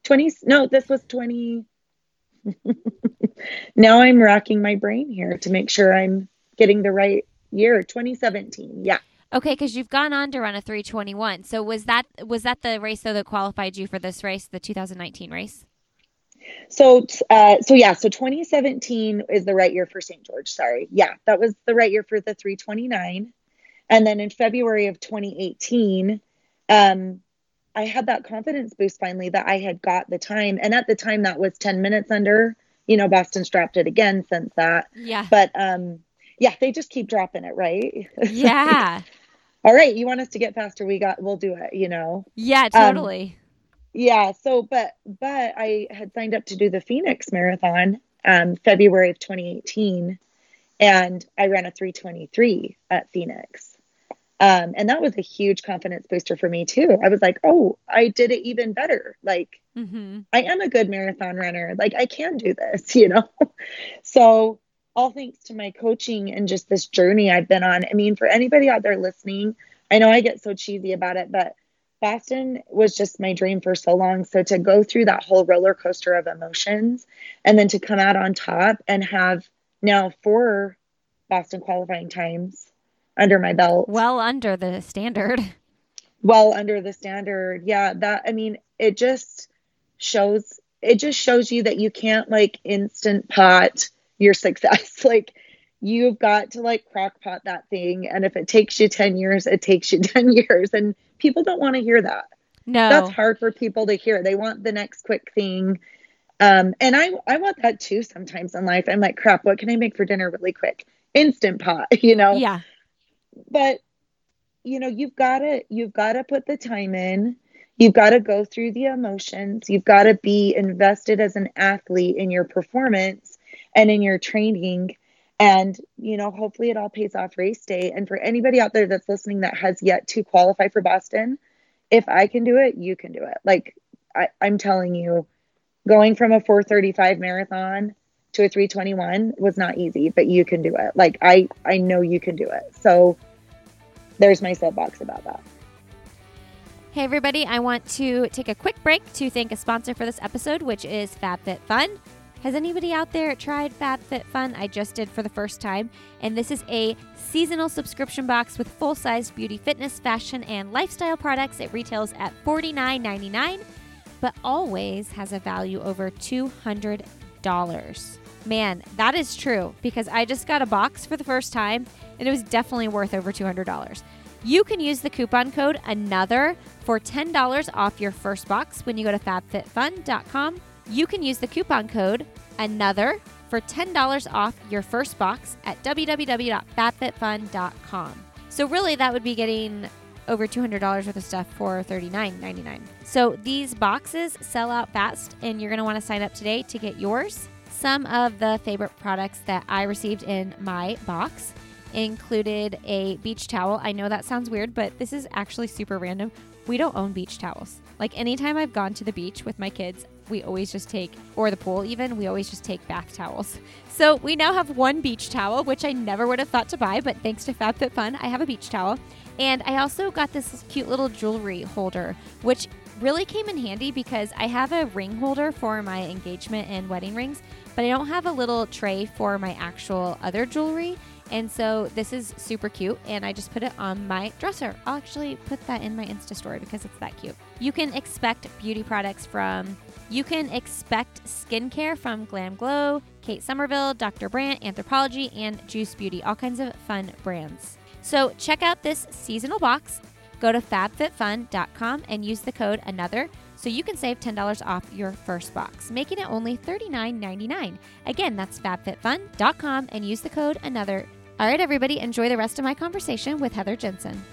Speaker 2: 20, no, this was 20. now I'm racking my brain here to make sure I'm getting the right year. 2017. Yeah.
Speaker 1: okay because you've gone on to run a 321. So was that was that the race though that qualified you for this race, the 2019 race?
Speaker 2: So, uh, so yeah, so 2017 is the right year for St. George. Sorry. Yeah, that was the right year for the 329. And then in February of 2018, um, I had that confidence boost finally that I had got the time. And at the time, that was 10 minutes under. You know, Boston's dropped it again since that.
Speaker 1: Yeah.
Speaker 2: But um, yeah, they just keep dropping it, right?
Speaker 1: Yeah.
Speaker 2: All right, you want us to get faster? We got, we'll do it. You know.
Speaker 1: Yeah,
Speaker 2: Um,
Speaker 1: totally.
Speaker 2: Yeah, so but but I had signed up to do the Phoenix Marathon um February of 2018 and I ran a 323 at Phoenix. Um and that was a huge confidence booster for me too. I was like, "Oh, I did it even better." Like
Speaker 1: hmm
Speaker 2: I am a good marathon runner. Like I can do this, you know. so all thanks to my coaching and just this journey I've been on. I mean, for anybody out there listening, I know I get so cheesy about it, but Boston was just my dream for so long. So to go through that whole roller coaster of emotions and then to come out on top and have now four Boston qualifying times under my belt
Speaker 1: Well under the standard.
Speaker 2: well under the standard. Yeah, that I mean, it just shows it just shows you that you can't like instant pot your success. like you've got to like crock pot that thing and if it takes you 10 years, it takes you 10 years and people don't want to hear that.
Speaker 1: No.
Speaker 2: That's hard for people to hear. They want the next quick thing. Um, and I I want that too sometimes in life. I'm like, crap, what can I make for dinner really quick? Instant pot, you know
Speaker 1: Yeah.
Speaker 2: But you know you've got to you've got to put the time in you've got to go through the emotions you've got to be invested as an athlete in your performance and in your training. And, you know, hopefully it all pays off race day. And for anybody out there that's listening that has yet to qualify for Boston, if I can do it, you can do it. Like I, I'm telling you, going from a 435 marathon to a 321 was not easy, but you can do it. Like I, I know you can do it. So there's my soapbox about that.
Speaker 1: Hey, everybody, I want to take a quick break to thank a sponsor for this episode, which is FabFitFun. Has anybody out there tried FabFitFun? I just did for the first time. And this is a seasonal subscription box with full size beauty, fitness, fashion, and lifestyle products. It retails at $49.99, but always has a value over $200. Man, that is true because I just got a box for the first time and it was definitely worth over $200. You can use the coupon code ANOTHER for $10 off your first box when you go to fabfitfun.com. You can use the coupon code ANOTHER for $10 off your first box at www.fabfitfun.com. So, really, that would be getting over $200 worth of stuff for $39.99. So, these boxes sell out fast, and you're going to want to sign up today to get yours. Some of the favorite products that I received in my box included a beach towel. I know that sounds weird, but this is actually super random. We don't own beach towels. Like anytime I've gone to the beach with my kids, we always just take, or the pool even, we always just take bath towels. So we now have one beach towel, which I never would have thought to buy, but thanks to FabFitFun, I have a beach towel. And I also got this cute little jewelry holder, which really came in handy because I have a ring holder for my engagement and wedding rings, but I don't have a little tray for my actual other jewelry. And so this is super cute, and I just put it on my dresser. I'll actually put that in my Insta story because it's that cute. You can expect beauty products from, you can expect skincare from GlamGlow, Kate Somerville, Dr. Brandt, Anthropologie, and Juice Beauty, all kinds of fun brands. So check out this seasonal box. Go to fabfitfun.com and use the code ANOTHER so you can save $10 off your first box, making it only $39.99. Again, that's fabfitfun.com and use the code ANOTHER all right, everybody, enjoy the rest of my conversation with Heather Jensen.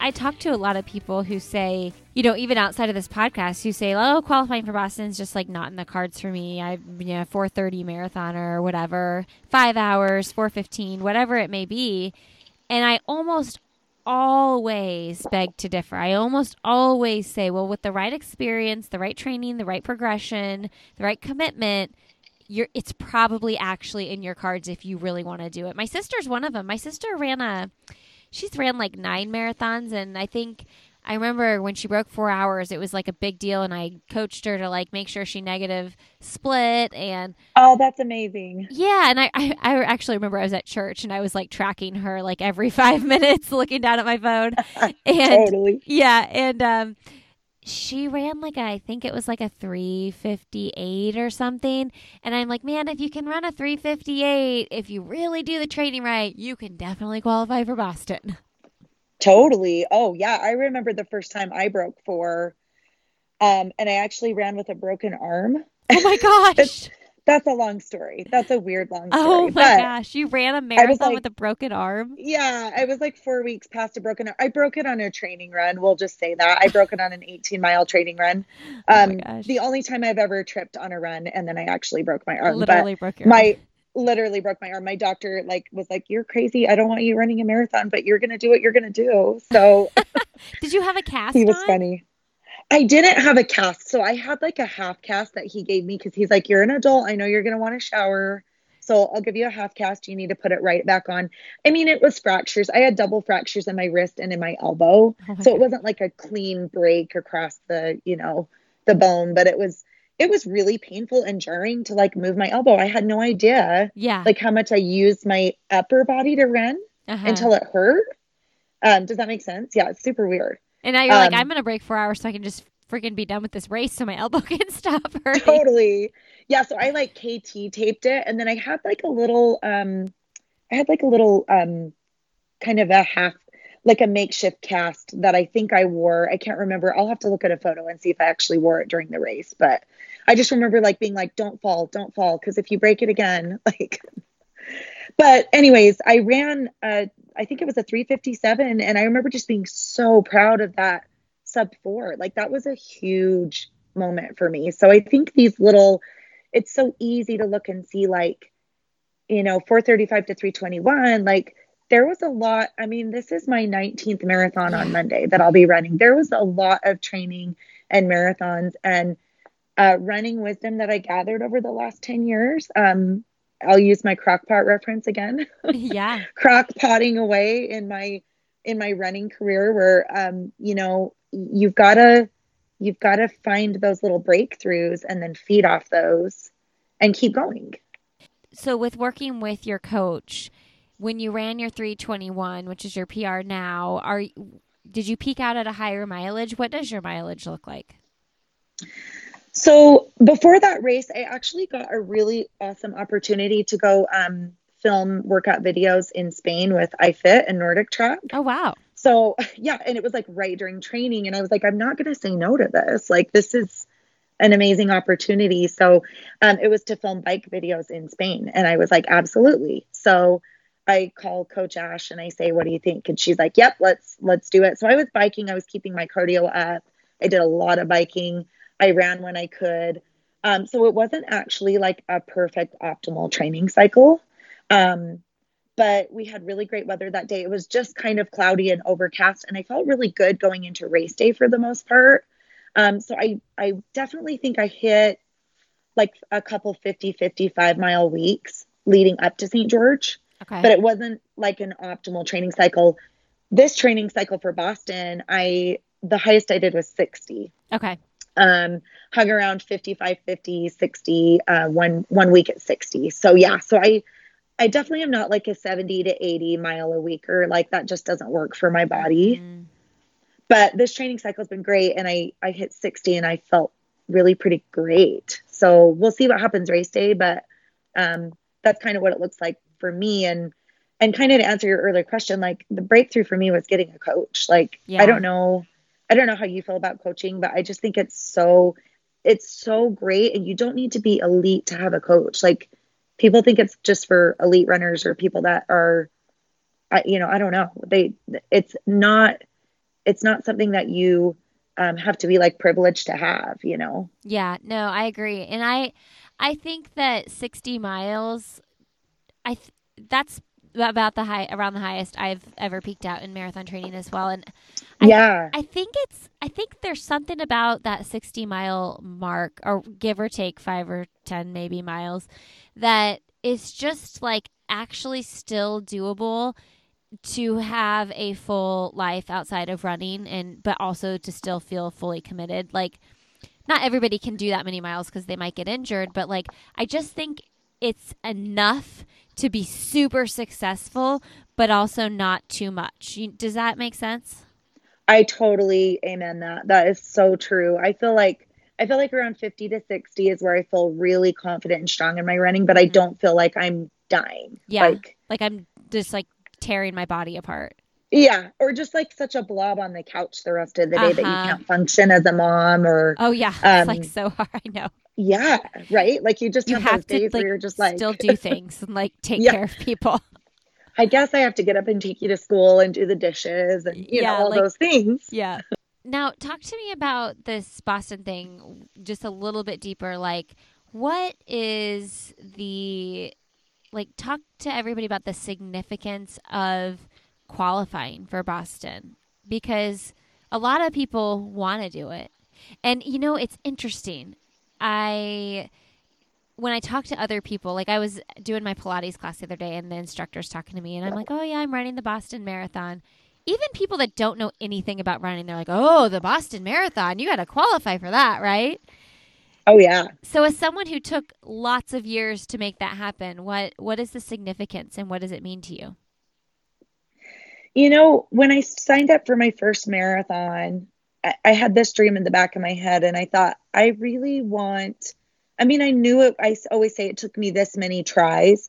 Speaker 1: I talk to a lot of people who say, you know, even outside of this podcast, who say, "Oh, qualifying for Boston is just like not in the cards for me. I, you know, 4:30 marathoner or whatever, five hours, 4:15, whatever it may be," and I almost always beg to differ. I almost always say, "Well, with the right experience, the right training, the right progression, the right commitment." you're it's probably actually in your cards if you really want to do it. My sister's one of them. My sister ran a she's ran like 9 marathons and I think I remember when she broke four hours, it was like a big deal, and I coached her to like make sure she negative split. And
Speaker 2: oh, that's amazing.
Speaker 1: Yeah, and I, I, I actually remember I was at church and I was like tracking her like every five minutes, looking down at my phone.
Speaker 2: And totally.
Speaker 1: Yeah, and um, she ran like a, I think it was like a 358 or something. And I'm like, man, if you can run a 358, if you really do the training right, you can definitely qualify for Boston.
Speaker 2: Totally. Oh, yeah. I remember the first time I broke four. Um, and I actually ran with a broken arm.
Speaker 1: Oh my gosh
Speaker 2: that's a long story. That's a weird long
Speaker 1: story. Oh my but gosh, you ran a marathon like, with a broken arm?
Speaker 2: Yeah, I was like four weeks past a broken arm. I broke it on a training run. We'll just say that I broke it on an 18 mile training run. Um, oh the only time I've ever tripped on a run, and then I actually broke my arm.
Speaker 1: Literally broke your
Speaker 2: my. Arm. Literally broke my arm. My doctor like was like, "You're crazy. I don't want you running a marathon, but you're gonna do what you're gonna do." So,
Speaker 1: did you have a cast?
Speaker 2: he was
Speaker 1: on?
Speaker 2: funny. I didn't have a cast. So I had like a half cast that he gave me because he's like, You're an adult. I know you're going to want to shower. So I'll give you a half cast. You need to put it right back on. I mean, it was fractures. I had double fractures in my wrist and in my elbow. Oh my so it wasn't like a clean break across the, you know, the bone, but it was it was really painful and jarring to like move my elbow. I had no idea.
Speaker 1: Yeah.
Speaker 2: Like how much I used my upper body to run uh-huh. until it hurt. Um, does that make sense? Yeah, it's super weird.
Speaker 1: And now you're um, like, I'm gonna break four hours so I can just freaking be done with this race so my elbow can stop hurting.
Speaker 2: Totally. Yeah. So I like KT taped it, and then I had like a little, um, I had like a little, um, kind of a half, like a makeshift cast that I think I wore. I can't remember. I'll have to look at a photo and see if I actually wore it during the race. But I just remember like being like, "Don't fall, don't fall," because if you break it again, like. But anyways, I ran. Uh, I think it was a 357, and I remember just being so proud of that sub four. Like that was a huge moment for me. So I think these little, it's so easy to look and see like, you know, 435 to 321, like there was a lot. I mean, this is my 19th marathon on Monday that I'll be running. There was a lot of training and marathons and uh, running wisdom that I gathered over the last 10 years. Um, I'll use my crock pot reference again.
Speaker 1: Yeah.
Speaker 2: crock potting away in my in my running career where um, you know, you've got to you've got to find those little breakthroughs and then feed off those and keep going.
Speaker 1: So with working with your coach, when you ran your 321, which is your PR now, are did you peak out at a higher mileage? What does your mileage look like?
Speaker 2: So before that race, I actually got a really awesome opportunity to go um, film workout videos in Spain with iFit and NordicTrack.
Speaker 1: Oh wow!
Speaker 2: So yeah, and it was like right during training, and I was like, I'm not going to say no to this. Like this is an amazing opportunity. So um, it was to film bike videos in Spain, and I was like, absolutely. So I call Coach Ash and I say, "What do you think?" And she's like, "Yep, let's let's do it." So I was biking. I was keeping my cardio up. I did a lot of biking. I ran when I could. Um, so it wasn't actually like a perfect optimal training cycle. Um, but we had really great weather that day. It was just kind of cloudy and overcast, and I felt really good going into race day for the most part. Um, so I, I definitely think I hit like a couple 50, 55 mile weeks leading up to St. George. Okay. But it wasn't like an optimal training cycle. This training cycle for Boston, I the highest I did was 60.
Speaker 1: Okay
Speaker 2: um, hung around 55, 50, 60, uh, one, one week at 60. So yeah, so I, I definitely am not like a 70 to 80 mile a week or like that just doesn't work for my body. Mm. But this training cycle has been great. And I, I hit 60 and I felt really pretty great. So we'll see what happens race day, but, um, that's kind of what it looks like for me. And, and kind of to answer your earlier question, like the breakthrough for me was getting a coach. Like, yeah. I don't know I don't know how you feel about coaching, but I just think it's so it's so great and you don't need to be elite to have a coach. Like people think it's just for elite runners or people that are you know, I don't know. They it's not it's not something that you um, have to be like privileged to have, you know.
Speaker 1: Yeah, no, I agree. And I I think that 60 miles I th- that's about the high around the highest I've ever peaked out in marathon training as well. And I,
Speaker 2: yeah,
Speaker 1: I think it's I think there's something about that 60 mile mark, or give or take five or ten maybe miles, that is just like actually still doable to have a full life outside of running and but also to still feel fully committed like not everybody can do that many miles because they might get injured but like i just think it's enough to be super successful, but also not too much. Does that make sense?
Speaker 2: I totally amen that. That is so true. I feel like I feel like around 50 to 60 is where I feel really confident and strong in my running, but I mm-hmm. don't feel like I'm dying.
Speaker 1: Yeah. Like, like I'm just like tearing my body apart.
Speaker 2: Yeah, or just like such a blob on the couch the rest of the day uh-huh. that you uh-huh. can't function as a mom or
Speaker 1: Oh yeah, um, it's like so hard, I know.
Speaker 2: Yeah, right? Like you just you have, have to like, you're just like
Speaker 1: still do things and like take yeah. care of people.
Speaker 2: I guess I have to get up and take you to school and do the dishes and you yeah, know all like, those things.
Speaker 1: Yeah. Now, talk to me about this Boston thing just a little bit deeper like what is the like talk to everybody about the significance of qualifying for Boston because a lot of people want to do it. And you know, it's interesting. I when I talk to other people, like I was doing my Pilates class the other day and the instructor's talking to me and I'm like, "Oh yeah, I'm running the Boston Marathon." Even people that don't know anything about running, they're like, "Oh, the Boston Marathon, you got to qualify for that, right?"
Speaker 2: Oh yeah.
Speaker 1: So as someone who took lots of years to make that happen, what what is the significance and what does it mean to you?
Speaker 2: You know, when I signed up for my first marathon, I, I had this dream in the back of my head, and I thought, I really want. I mean, I knew it. I always say it took me this many tries.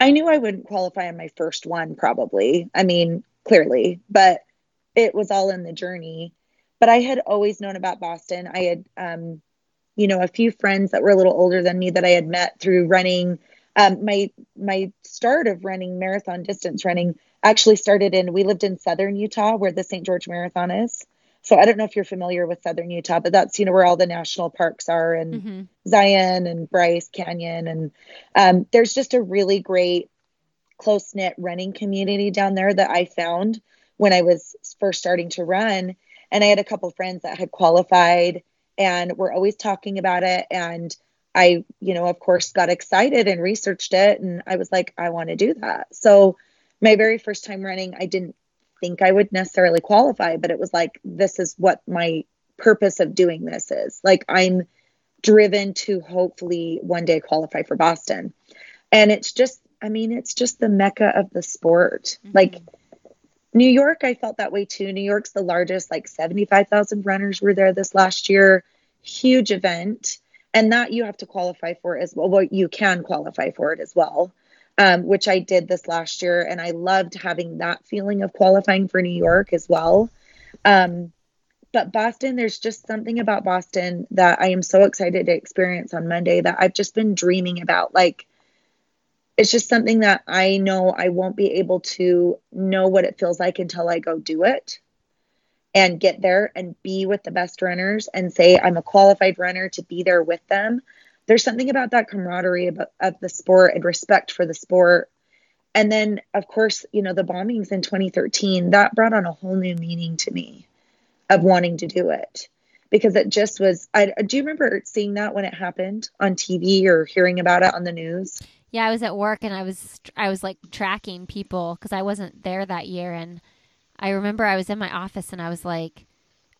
Speaker 2: I knew I wouldn't qualify on my first one, probably. I mean, clearly, but it was all in the journey. But I had always known about Boston. I had, um, you know, a few friends that were a little older than me that I had met through running. Um, my my start of running marathon distance running actually started in we lived in southern Utah where the St. George Marathon is. So I don't know if you're familiar with Southern Utah, but that's you know where all the national parks are, and mm-hmm. Zion and Bryce Canyon, and um, there's just a really great close knit running community down there that I found when I was first starting to run. And I had a couple friends that had qualified and were always talking about it. And I, you know, of course, got excited and researched it. And I was like, I want to do that. So my very first time running, I didn't think I would necessarily qualify, but it was like, this is what my purpose of doing this is. Like, I'm driven to hopefully one day qualify for Boston. And it's just, I mean, it's just the mecca of the sport. Mm-hmm. Like, New York, I felt that way too. New York's the largest, like 75,000 runners were there this last year. Huge event. And that you have to qualify for as well. Well, you can qualify for it as well um, which I did this last year. And I loved having that feeling of qualifying for New York as well. Um, but Boston, there's just something about Boston that I am so excited to experience on Monday that I've just been dreaming about. Like, it's just something that I know I won't be able to know what it feels like until I go do it and get there and be with the best runners and say I'm a qualified runner to be there with them there's something about that camaraderie of, of the sport and respect for the sport. And then of course you know the bombings in 2013 that brought on a whole new meaning to me of wanting to do it because it just was i do you remember seeing that when it happened on tv or hearing about it on the news?
Speaker 1: Yeah i was at work and i was i was like tracking people because i wasn't there that year. And i remember i was in my office and i was like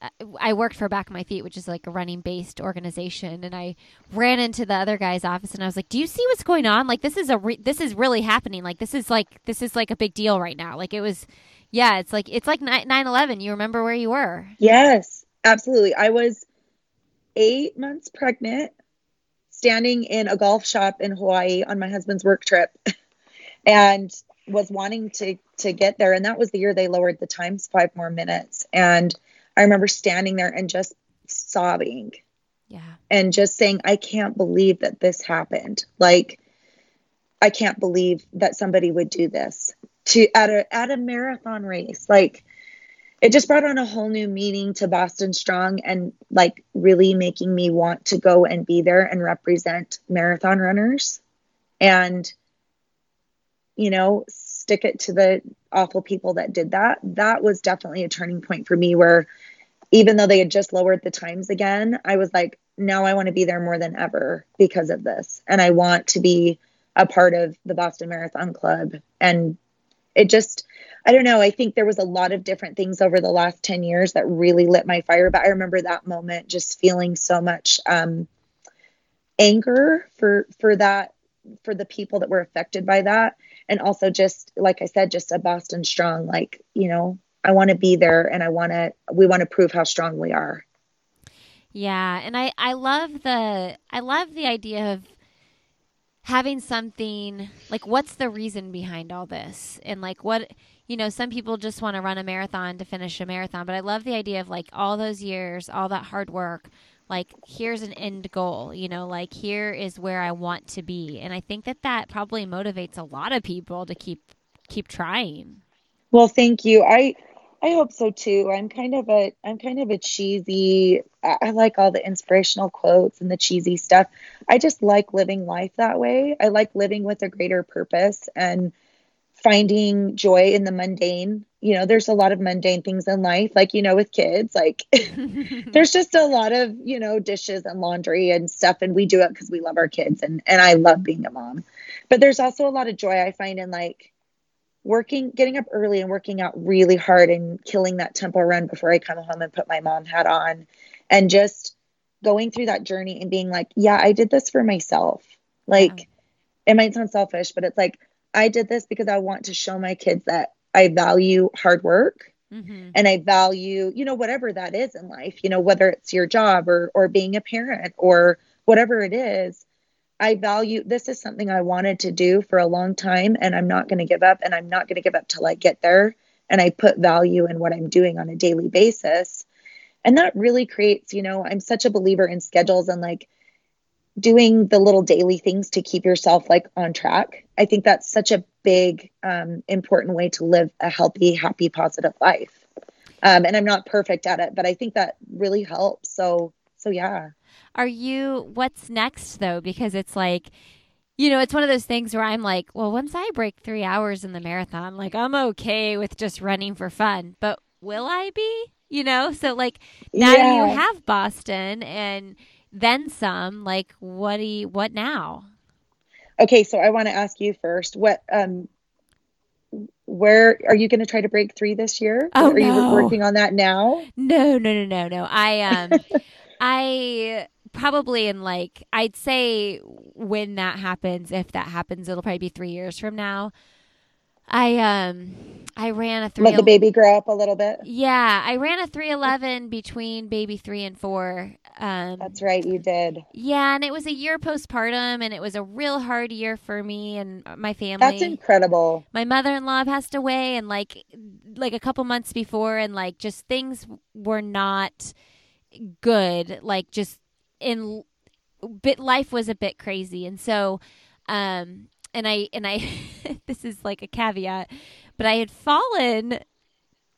Speaker 1: Uh, I worked for Back on My Feet, which is like a running based organization, and I ran into the other guy's office and I was like, "Do you see what's going on? Like this is a re- this is really happening. Like this is like this is like a big deal right now. Like it was, yeah, it's like it's like 9-11. You remember where you were?
Speaker 2: Yes, absolutely. I was eight months pregnant, standing in a golf shop in Hawaii on my husband's work trip, and was wanting to to get there. And that was the year they lowered the times five more minutes and I remember standing there and just sobbing.
Speaker 1: Yeah.
Speaker 2: And just saying, I can't believe that this happened. Like, I can't believe that somebody would do this to at a at a marathon race. Like it just brought on a whole new meaning to Boston Strong and like really making me want to go and be there and represent marathon runners and you know stick it to the awful people that did that. That was definitely a turning point for me where even though they had just lowered the times again, I was like, now I want to be there more than ever because of this. And I want to be a part of the Boston Marathon Club. And it just, I don't know, I think there was a lot of different things over the last 10 years that really lit my fire. But I remember that moment just feeling so much um, anger for for that for the people that were affected by that and also just like i said just a boston strong like you know I want to be there and I want to we want to prove how strong we are.
Speaker 1: Yeah, and I I love the I love the idea of having something like what's the reason behind all this? And like what you know some people just want to run a marathon to finish a marathon but i love the idea of like all those years all that hard work like here's an end goal you know like here is where i want to be. And i think that that probably motivates a lot of people to keep keep trying.
Speaker 2: Well thank you. I I hope so too. I'm kind of a I'm kind of a cheesy I like all the inspirational quotes and the cheesy stuff. I just like living life that way. I like living with a greater purpose and finding joy in the mundane. You know, there's a lot of mundane things in life, like you know, with kids, like there's just a lot of, you know, dishes and laundry and stuff and we do it because we love our kids and and I love being a mom. But there's also a lot of joy I find in like working getting up early and working out really hard and killing that tempo run before I come home and put my mom hat on and just going through that journey and being like, yeah, I did this for myself. Like yeah. it might sound selfish, but it's like I did this because I want to show my kids that I value hard work mm-hmm. and I value, you know, whatever that is in life, you know, whether it's your job or or being a parent or whatever it is. I value this is something I wanted to do for a long time and I'm not going to give up and I'm not going to give up till I get there and I put value in what I'm doing on a daily basis. And that really creates, you know, I'm such a believer in schedules and like doing the little daily things to keep yourself like on track. I think that's such a big um, important way to live a healthy, happy, positive life. Um, and I'm not perfect at it, but I think that really helps. So, so yeah.
Speaker 1: Are you, what's next though? Because it's like, you know, it's one of those things where I'm like, well, once I break three hours in the marathon, like I'm okay with just running for fun, but will I be? You know, so like now yeah. you have Boston and then some. Like, what do you, what now?
Speaker 2: Okay, so I want to ask you first. What um where are you going to try to break 3 this year?
Speaker 1: Oh,
Speaker 2: are
Speaker 1: no.
Speaker 2: you working on that now?
Speaker 1: No, no, no, no, no. I um I probably in like I'd say when that happens, if that happens, it'll probably be 3 years from now. I um I ran a three.
Speaker 2: Let the baby grow up a little bit.
Speaker 1: Yeah, I ran a three eleven between baby three and four.
Speaker 2: Um, That's right, you did.
Speaker 1: Yeah, and it was a year postpartum, and it was a real hard year for me and my family.
Speaker 2: That's incredible.
Speaker 1: My mother in law passed away, and like like a couple months before, and like just things were not good. Like just in bit life was a bit crazy, and so um and I and I this is like a caveat, but I had fallen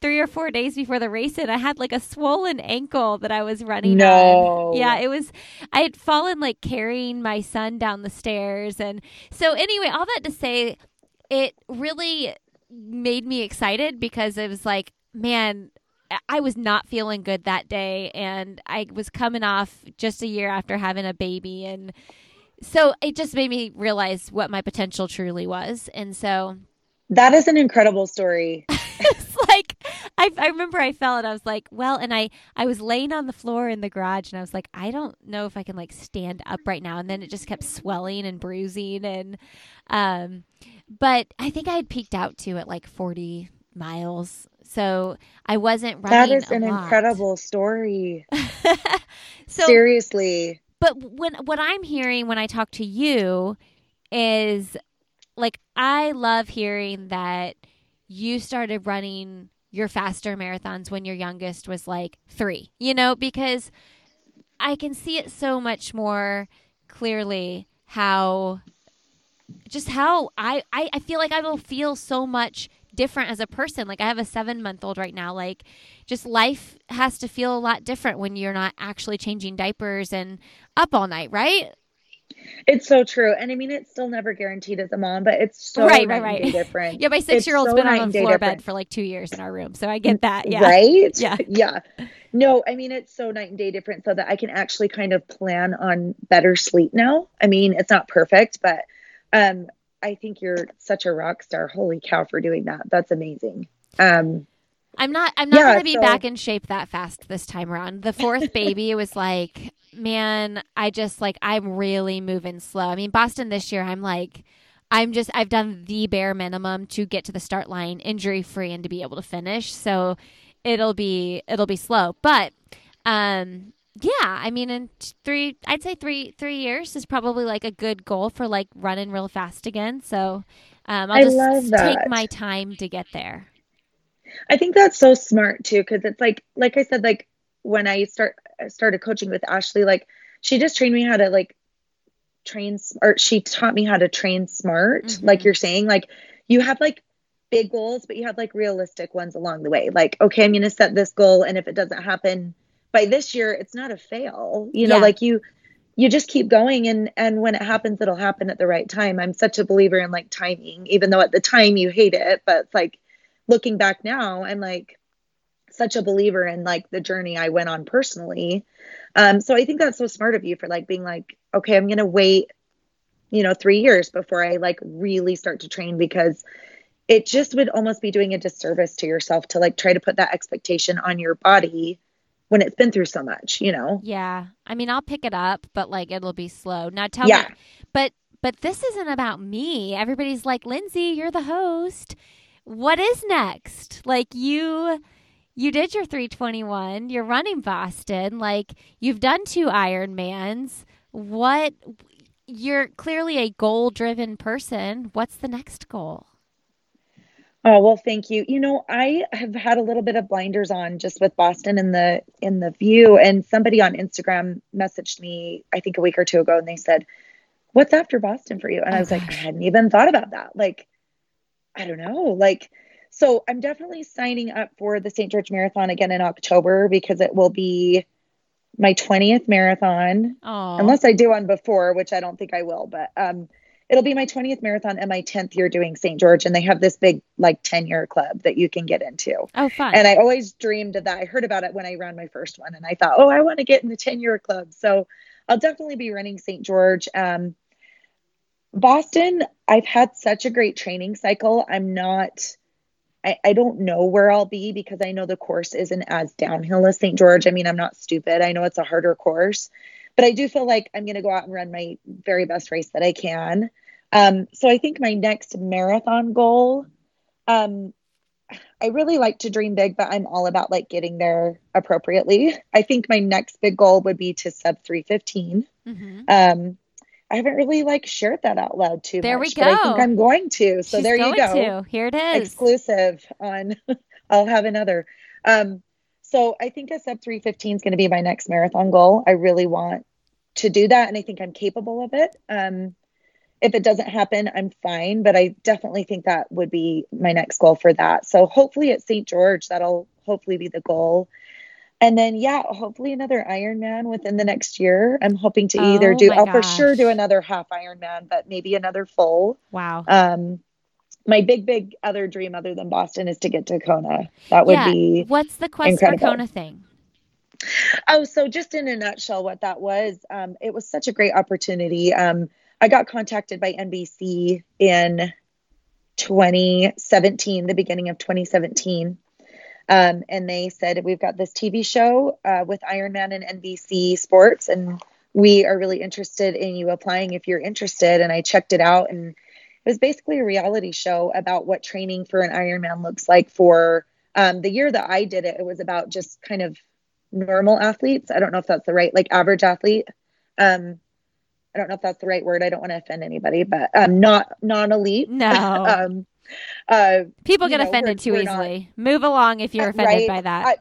Speaker 1: three or four days before the race and I had like a swollen ankle that I was running
Speaker 2: no.
Speaker 1: on. Yeah, it was I had fallen like carrying my son down the stairs and so anyway, all that to say it really made me excited because it was like, man, I was not feeling good that day and I was coming off just a year after having a baby and so it just made me realize what my potential truly was. And so
Speaker 2: that is an incredible story.
Speaker 1: it's like I, I remember I fell and I was like, well, and I I was laying on the floor in the garage and I was like, I don't know if I can like stand up right now. And then it just kept swelling and bruising and um, but I think I had peaked out to at like forty miles. So I wasn't running.
Speaker 2: That is an
Speaker 1: lot.
Speaker 2: incredible story. so, Seriously
Speaker 1: but when what I'm hearing when I talk to you is like I love hearing that you started running your faster marathons when your youngest was like 3. You know, because I can see it so much more clearly how just how I, I, I feel like I will feel so much different as a person. Like I have a seven month old right now. Like just life has to feel a lot different when you're not actually changing diapers and up all night, right?
Speaker 2: It's so true. And I mean, it's still never guaranteed as a mom, but it's so right, right, right. different.
Speaker 1: yeah, my six year old's so been on a floor bed for like two years in our room. So I get that. Yeah.
Speaker 2: Right?
Speaker 1: Yeah.
Speaker 2: Yeah. No, I mean, it's so night and day different so that I can actually kind of plan on better sleep now. I mean, it's not perfect, but um, I think you're such a rock star. Holy cow for doing that. That's amazing. Um,
Speaker 1: I'm not I'm not yeah, gonna be so... back in shape that fast this time around. The fourth baby, it was like, man, I just like I'm really moving slow. I mean, Boston this year, I'm like I'm just I've done the bare minimum to get to the start line injury free and to be able to finish. So it'll be it'll be slow. But um yeah, I mean, in three, I'd say three three years is probably like a good goal for like running real fast again. So um, I'll just take my time to get there.
Speaker 2: I think that's so smart too, because it's like, like I said, like when I start started coaching with Ashley, like she just trained me how to like train, or she taught me how to train smart. Mm-hmm. Like you're saying, like you have like big goals, but you have like realistic ones along the way. Like, okay, I'm going to set this goal, and if it doesn't happen by this year it's not a fail. You know yeah. like you you just keep going and and when it happens it'll happen at the right time. I'm such a believer in like timing even though at the time you hate it but it's like looking back now i'm like such a believer in like the journey i went on personally. Um so i think that's so smart of you for like being like okay i'm gonna wait you know three years before i like really start to train because it just would almost be doing a disservice to yourself to like try to put that expectation on your body when it's been through so much, you know?
Speaker 1: Yeah. I mean, I'll pick it up, but like it'll be slow. Now tell yeah. me, but but this isn't about me. Everybody's like, "Lindsey, you're the host. What is next?" Like you you did your 321, you're running Boston, like you've done two Ironmans. What you're clearly a goal-driven person. What's the next goal?
Speaker 2: Oh, well, thank you. You know, I have had a little bit of blinders on just with Boston in the in the view and somebody on Instagram messaged me I think a week or two ago and they said, "What's after Boston for you?" And oh, I was gosh. like, I hadn't even thought about that. Like I don't know. Like so I'm definitely signing up for the St. George Marathon again in October because it will be my 20th marathon.
Speaker 1: Oh,
Speaker 2: Unless I do one before, which I don't think I will, but um, it'll be my 20th marathon and my 10th year doing St. George. And they have this big, like, 10 year club that you can get into.
Speaker 1: oh, fun.
Speaker 2: And I always dreamed of that. I heard about it when I ran my first one, and I thought, oh, I want to get in the 10 year club. So I'll definitely be running St. George. Um, Boston, I've had such a great training cycle. I'm not. I, I don't know where I'll be because I know the course isn't as downhill as St. George. I mean, I'm not stupid. I know it's a harder course, but I do feel like I'm going to go out and run my very best race that I can. Um, so I think my next marathon goal, um, I really like to dream big, but I'm all about like getting there appropriately. I think my next big goal would be to sub 315.
Speaker 1: Mhm.
Speaker 2: Um, I haven't really like shared that out loud too
Speaker 1: There we
Speaker 2: much, but I think. I'm going to. So
Speaker 1: She's
Speaker 2: there you go
Speaker 1: to. Here it is.
Speaker 2: exclusive on I'll have another. Um, so I think a sub 315 is going to be my next marathon goal. I really want to do that and I think I'm capable of it. Um, if it doesn't happen, I'm fine, but I definitely think that would be my next goal for that. So hopefully at St. George, that'll hopefully be the goal. And then, yeah, hopefully another Ironman within the next year. I'm hoping to either
Speaker 1: Oh
Speaker 2: do, I'll for sure do another half Ironman, but maybe another full.
Speaker 1: wow.
Speaker 2: Um, my big, big other dream other than Boston is to get to Kona. That would
Speaker 1: yeah.
Speaker 2: be.
Speaker 1: What's the Quest
Speaker 2: incredible.
Speaker 1: for Kona thing?
Speaker 2: Oh, so just in a nutshell, what that was, um, it was such a great opportunity. Um, I got contacted by NBC in 2017, the beginning of 2017. Um, and they said, We've got this TV show uh, with Ironman and NBC Sports, and we are really interested in you applying if you're interested. And I checked it out, and it was basically a reality show about what training for an Ironman looks like for um, the year that I did it. It was about just kind of normal athletes. I don't know if that's the right, like average athlete. Um, I don't know if that's the right word. I don't want to offend anybody, but um, not non-elite.
Speaker 1: No.
Speaker 2: um, uh,
Speaker 1: People get
Speaker 2: know,
Speaker 1: offended
Speaker 2: we're-
Speaker 1: too
Speaker 2: we're not-
Speaker 1: easily. Move along if you're
Speaker 2: Uh,
Speaker 1: offended
Speaker 2: right.
Speaker 1: by that.
Speaker 2: I-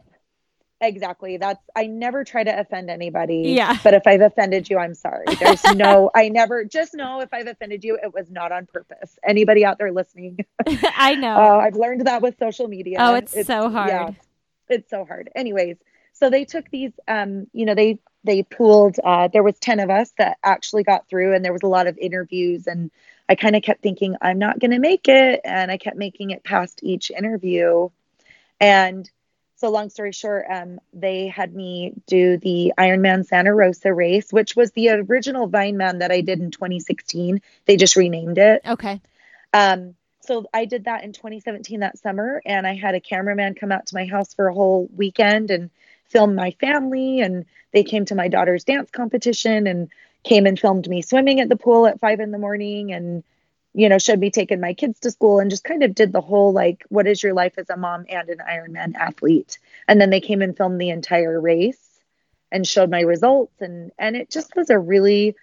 Speaker 2: exactly. That's I never try to offend anybody.
Speaker 1: Yeah.
Speaker 2: But if I've offended you, I'm sorry. There's no. I never. Just know if I've offended you, it was not on purpose. Anybody out there listening?
Speaker 1: I know.
Speaker 2: Oh, I've learned that with social media.
Speaker 1: oh, it's, so hard.
Speaker 2: Yeah, it's so hard. Anyways, so they took these. Um, you know, they they pooled. Uh, there was ten of us that actually got through, and there was a lot of interviews. And I kind of kept thinking, I'm not going to make it, and I kept making it past each interview. And so, long story short, um, they had me do the Ironman Santa Rosa race, which was the original Vineman that I did in 2016. They just renamed it.
Speaker 1: Okay.
Speaker 2: Um, so I did that in 2017 that summer, and I had a cameraman come out to my house for a whole weekend and film my family. And they came to my daughter's dance competition and came and filmed me swimming at the pool at five in the morning and you know showed me taking my kids to school and just kind of did the whole like what is your life as a mom and an ironman athlete and then they came and filmed the entire race and showed my results and and it just was a really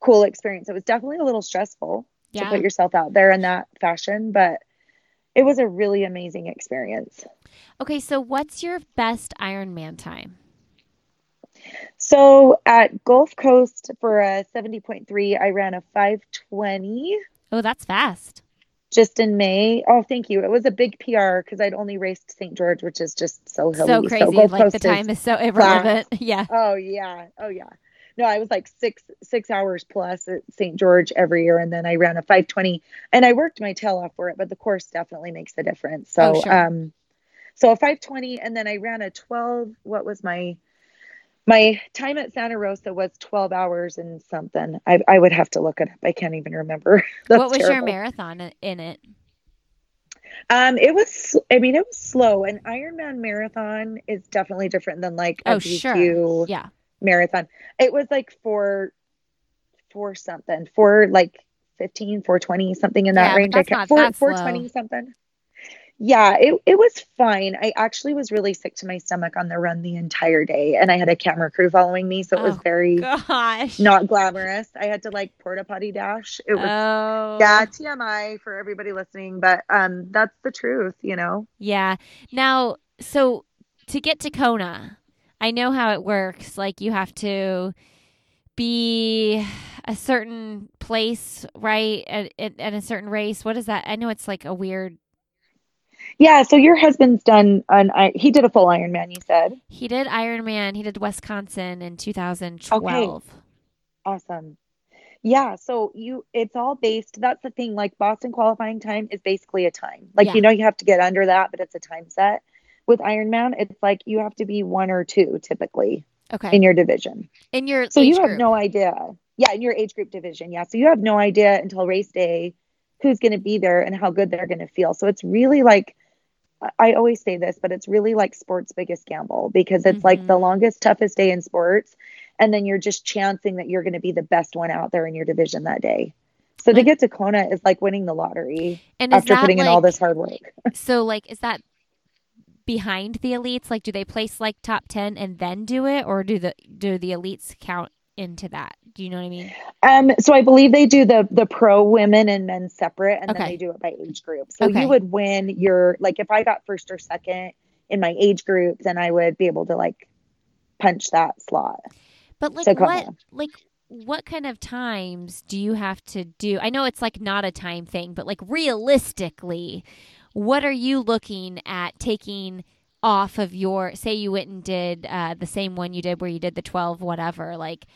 Speaker 2: cool experience it was definitely a little stressful to put yourself out there in that fashion, but it was a really amazing experience.
Speaker 1: Okay. So, what's your best Ironman time?
Speaker 2: So at Gulf Coast for a 70.3, I ran a 520
Speaker 1: Oh, that's fast.
Speaker 2: just in May. Oh, thank you. It was a big PR because I'd only raced St. George, which is just so hilly.
Speaker 1: So crazy.
Speaker 2: Gulf
Speaker 1: like the
Speaker 2: Coast is-
Speaker 1: time is so irrelevant. Yeah.
Speaker 2: Oh yeah. Oh yeah. No, I was like six six hours plus at St. George every year, and then I ran a 520, and I worked my tail off for it. But the course definitely makes a difference. So,
Speaker 1: Oh, sure.
Speaker 2: um, so a 520, and then I ran a 12. What was my my time at Santa Rosa was 12 hours and something. I I would have to look it up. I can't even remember. That's
Speaker 1: what was your marathon in it?
Speaker 2: Um, it was. I mean, it was slow. An Ironman marathon is definitely different than like a
Speaker 1: Oh,
Speaker 2: BQ
Speaker 1: sure. Yeah.
Speaker 2: marathon. It was like four, four something, four like 15, 420, something in that
Speaker 1: Yeah,
Speaker 2: range.
Speaker 1: that's
Speaker 2: I
Speaker 1: not
Speaker 2: can't, four,
Speaker 1: that slow.
Speaker 2: 420 something. Yeah, it, it was fine. I actually was really sick to my stomach on the run the entire day, and I had a camera crew following me, so it was
Speaker 1: Oh,
Speaker 2: very
Speaker 1: Gosh.
Speaker 2: not glamorous. I had to like porta potty dash. It was
Speaker 1: Oh.
Speaker 2: yeah, TMI for everybody listening, but um, that's the truth, you know.
Speaker 1: Yeah. Now, so to get to Kona, I know how it works. Like you have to be a certain place, right? At, at, at a certain race. What is that? I know it's like a weird.
Speaker 2: Yeah, so your husband's done an he did a full Ironman, you said.
Speaker 1: He did Ironman. He did Wisconsin in 2012. Okay.
Speaker 2: Awesome. Yeah, so you it's all based that's the thing like Boston qualifying time is basically a time. Like yeah. you know you have to get under that, but it's a time set. With Ironman, it's like you have to be one or two typically.
Speaker 1: Okay.
Speaker 2: In your division.
Speaker 1: In your
Speaker 2: So you
Speaker 1: group.
Speaker 2: have no idea. Yeah, in your age group division. Yeah. So you have no idea until race day who's going to be there and how good they're going to feel. So it's really like I always say this, but it's really like sports' biggest gamble because it's mm-hmm. like the mm-hmm. longest, toughest day in sports. And then you're just chancing that you're going to be the best one out there in your division that day. So to get to Kona is like winning the lottery and after putting like, in all this hard work.
Speaker 1: so, like, is that behind the elites? Like, do they place like top 10 and then do it? Or do the, do the elites count into that? Do you know what I mean?
Speaker 2: Um, so I believe they do the the pro women and men separate, and okay. then they do it by age group. So okay. you would win your like if I got first or second in my age group, then I would be able to like punch that slot.
Speaker 1: But like what like what kind of times do you have to do? I know it's like not a time thing, but like realistically, what are you looking at taking off of your say you went and did uh, the same one you did where you did the 12 whatever like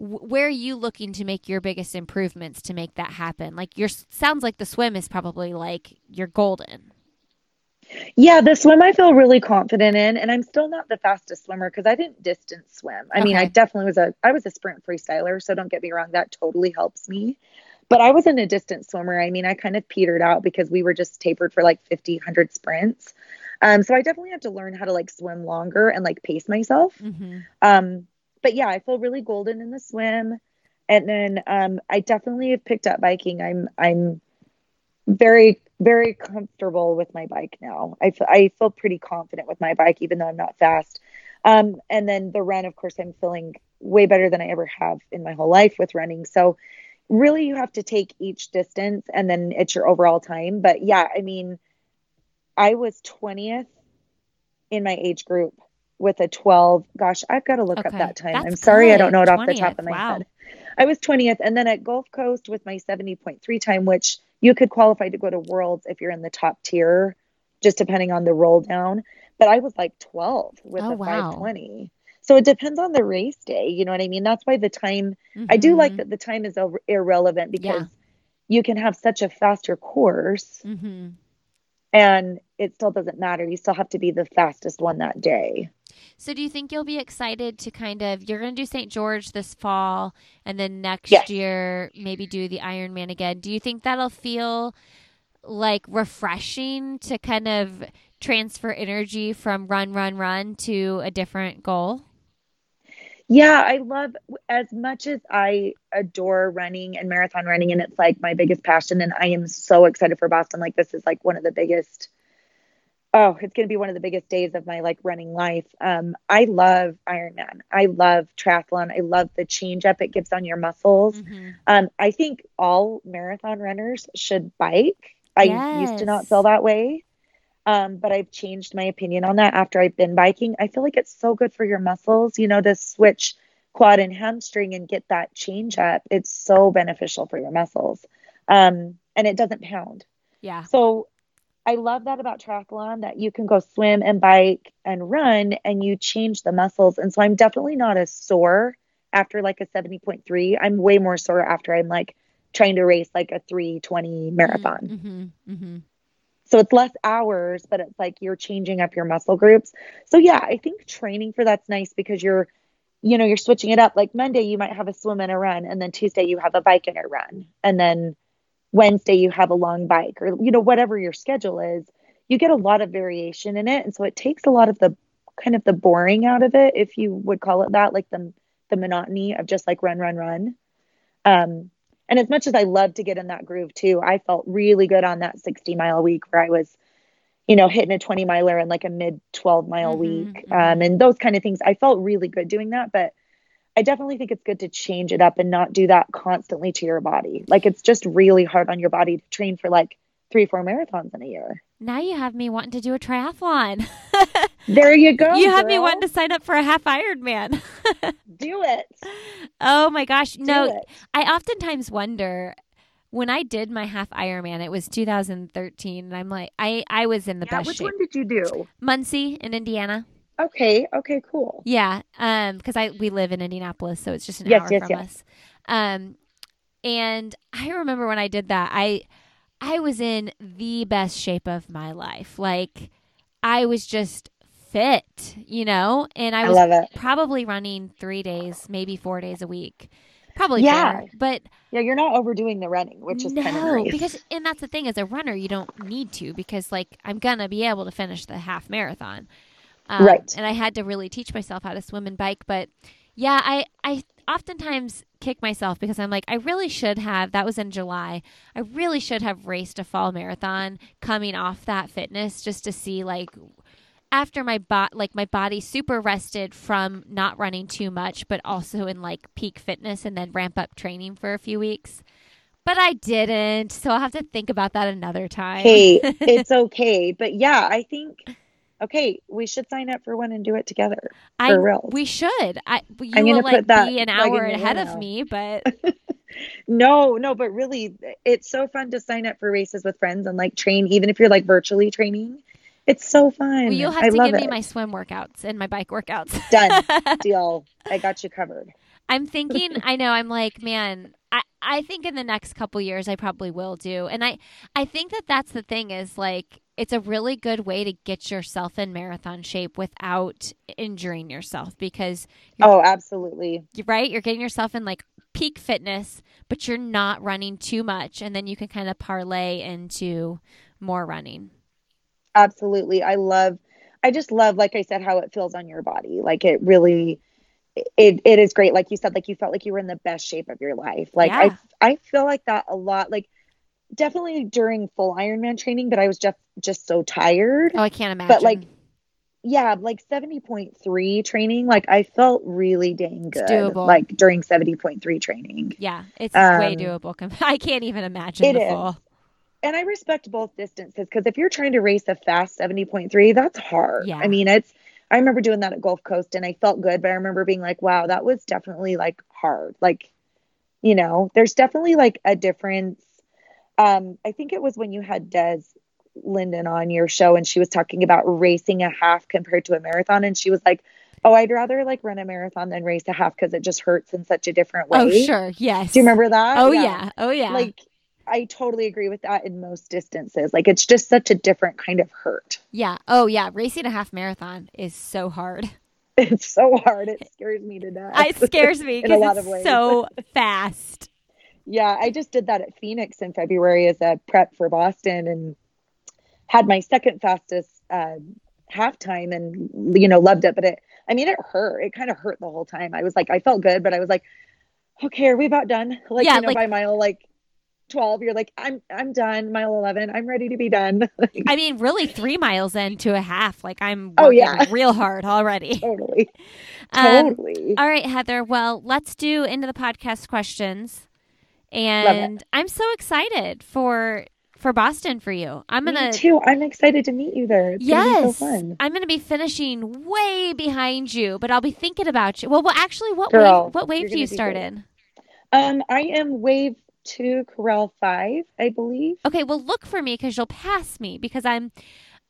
Speaker 1: where are you looking to make your biggest improvements to make that happen? Like your sounds like the swim is probably like you're golden.
Speaker 2: Yeah, the swim I feel really confident in, and I'm still not the fastest swimmer because I didn't distance swim. I okay. mean, I definitely was a I was a sprint freestyler, so don't get me wrong, that totally helps me. But I wasn't a distance swimmer. I mean, I kind of petered out because we were just tapered for like 50, 100 sprints. Um, so I definitely have to learn how to like swim longer and like pace myself. Mm-hmm. Um, but yeah, I feel really golden in the swim. And then um, I definitely have picked up biking. I'm I'm very very comfortable with my bike now. I, f- I feel pretty confident with my bike, even though I'm not fast. Um, and then the run, of course, I'm feeling way better than I ever have in my whole life with running. So really, you have to take each distance, and then it's your overall time. But yeah, I mean, I was 20th in my age group with a 12. Gosh, I've got to look okay. up that time. That's I'm sorry, good. I don't know it 20th. off the top of my wow. head. I was 20th. And then at Gulf Coast with my 70.3 time, which you could qualify to go to Worlds if you're in the top tier, just depending on the roll down. But I was like 12 with oh, a wow. 520. So it depends on the race day. You know what I mean? That's why the time, mm-hmm. I do like mm-hmm. that the time is irrelevant because yeah. you can have such a faster course. Mm-hmm and it still doesn't matter. You still have to be the fastest one that day.
Speaker 1: So, do you think you'll be excited to kind of you're going to do St. George this fall, and then next yes. year maybe do the Ironman again? Do you think that'll feel like refreshing to kind of transfer energy from run, run, run to a different goal?
Speaker 2: Yeah, I love as much as I adore running and marathon running, and it's like my biggest passion. And I am so excited for Boston. Like, this is like one of the biggest, oh, it's going to be one of the biggest days of my like running life. Um, I love Ironman. I love triathlon. I love the change up it gives on your muscles. Mm-hmm. Um, I think all marathon runners should bike. I yes. used to not feel that way. Um, but I've changed my opinion on that after I've been biking. I feel like it's so good for your muscles, you know, to switch quad and hamstring and get that change up. It's so beneficial for your muscles. Um, and it doesn't pound.
Speaker 1: Yeah.
Speaker 2: So I love that about triathlon that you can go swim and bike and run and you change the muscles. And so I'm definitely not as sore after like a 70.3. I'm way more sore after I'm like trying to race like a 320 marathon. Mm-hmm, mm-hmm. So it's less hours, but it's like you're changing up your muscle groups. So yeah, I think training for that's nice because you're, you know, you're switching it up. Like Monday, you might have a swim and a run, and then Tuesday, you have a bike and a run. And then Wednesday, you have a long bike or, you know, whatever your schedule is. You get a lot of variation in it. And so it takes a lot of the kind of the boring out of it, if you would call it that, like the, the monotony of just like run, run, run. Um, and as much as I love to get in that groove too, I felt really good on that 60 mile week where I was, you know, hitting a 20 miler in like a mid 12 mile mm-hmm, week mm-hmm. Um, and those kind of things. I felt really good doing that. But I definitely think it's good to change it up and not do that constantly to your body. Like it's just really hard on your body to train for like three, four marathons in a year.
Speaker 1: Now you have me wanting to do a triathlon.
Speaker 2: there you go.
Speaker 1: You have
Speaker 2: girl.
Speaker 1: me wanting to sign up for a half Ironman.
Speaker 2: do it.
Speaker 1: Oh my gosh. Do no, it. I oftentimes wonder when I did my half Ironman, it was 2013, and I'm like, I I was in the
Speaker 2: Yeah,
Speaker 1: best
Speaker 2: which
Speaker 1: shape.
Speaker 2: one did you do?
Speaker 1: Muncie in Indiana.
Speaker 2: Okay, okay, cool.
Speaker 1: Yeah, um, because I we live in Indianapolis, so it's just an
Speaker 2: Yes,
Speaker 1: hour
Speaker 2: yes,
Speaker 1: from
Speaker 2: yes.
Speaker 1: us. Um, and I remember when I did that, I I was in the best shape of my life. Like I was just fit, you know, and I was probably running three days, maybe four days a week. Probably
Speaker 2: Yeah.
Speaker 1: four, but
Speaker 2: Yeah, you're not overdoing the running, which is
Speaker 1: no,
Speaker 2: kind of nice.
Speaker 1: because and that's the thing as a runner, you don't need to because like I'm gonna be able to finish the half marathon, um,
Speaker 2: Right.
Speaker 1: And I had to really teach myself how to swim and bike, but yeah, I I oftentimes kick myself because I'm like I really should have. That was in July. I really should have raced a fall marathon coming off that fitness just to see like after my bot like my body super rested from not running too much but also in like peak fitness and then ramp up training for a few weeks but i didn't so i'll have to think about that another time
Speaker 2: hey, it's okay. But yeah, I think okay, we should sign up for one and do it together.
Speaker 1: I,
Speaker 2: for real.
Speaker 1: we should i you
Speaker 2: I'm
Speaker 1: will like
Speaker 2: put that
Speaker 1: be an hour ahead of
Speaker 2: now.
Speaker 1: me but
Speaker 2: No, no, but really, it's so fun to sign up for races with friends and like train, even if you're like virtually training. It's so fun.
Speaker 1: well, you'll have
Speaker 2: I
Speaker 1: to give me my swim workouts and my bike workouts
Speaker 2: Done. Deal. I got you covered.
Speaker 1: I'm thinking, I know, I'm like, man, I, I think in the next couple years I probably will do. And I, I think that that's the thing is like, it's a really good way to get yourself in marathon shape without injuring yourself because,
Speaker 2: Oh, absolutely.
Speaker 1: right, you're getting yourself in like peak fitness, but you're not running too much. And then you can kind of parlay into more running.
Speaker 2: Absolutely. I love, I just love, like I said, how it feels on your body. Like it really, it, it is great. Like you said, like you felt like you were in the best shape of your life. Like
Speaker 1: Yeah.
Speaker 2: I, I feel like that a lot. Like definitely during full Ironman training, but I was just, just so tired.
Speaker 1: Oh, I can't imagine.
Speaker 2: But like, yeah, like 70.3 training, like I felt really dang good.
Speaker 1: doable.
Speaker 2: Like during 70.3 training.
Speaker 1: yeah, it's way
Speaker 2: um,
Speaker 1: doable. I can't even imagine
Speaker 2: it
Speaker 1: the
Speaker 2: is.
Speaker 1: full.
Speaker 2: And I respect both distances because if you're trying to race a fast 70.3, that's hard.
Speaker 1: Yeah.
Speaker 2: I mean, it's, I remember doing that at Gulf Coast and I felt good, but I remember being like, wow, that was definitely like hard. Like, you know, there's definitely like a difference. Um, I think it was when you had Des Linden on your show and she was talking about racing a half compared to a marathon. And she was like, oh, I'd rather like run a marathon than race a half because it just hurts in such a different way.
Speaker 1: Oh, sure. Yes.
Speaker 2: Do you remember that?
Speaker 1: Oh, yeah. Oh, yeah.
Speaker 2: Like, I totally agree with that in most distances. Like, it's just such a different kind of hurt.
Speaker 1: Yeah. Oh, yeah. Racing a half marathon is so hard.
Speaker 2: It's so hard. It scares me to death.
Speaker 1: It scares me because it's so fast.
Speaker 2: Yeah, I just did that at Phoenix in February as a prep for Boston and had my second fastest uh, halftime and, you know, loved it. But it, I mean, it hurt. It kind of hurt the whole time. I was like, I felt good, but I was like, okay, are we about done? Like,
Speaker 1: Yeah,
Speaker 2: you know,
Speaker 1: like-
Speaker 2: by mile like 12, you're like, I'm, I'm done. Mile 11, I'm ready to be done.
Speaker 1: I mean, really, three miles into a half. Like I'm
Speaker 2: Oh, yeah.
Speaker 1: real hard already.
Speaker 2: totally.
Speaker 1: Um,
Speaker 2: Totally.
Speaker 1: all right, Heather. Well, let's do into the podcast questions. And I'm so excited for for Boston for you. I'm gonna
Speaker 2: too. I'm excited to meet you there. It's
Speaker 1: yes,
Speaker 2: so fun.
Speaker 1: I'm gonna be finishing way behind you, but I'll be thinking about you. Well, well, actually, what
Speaker 2: Girl,
Speaker 1: wave? What wave do you start
Speaker 2: great.
Speaker 1: in?
Speaker 2: Um, I am wave two, corral five, I believe.
Speaker 1: Okay, well, look for me because you'll pass me because I'm,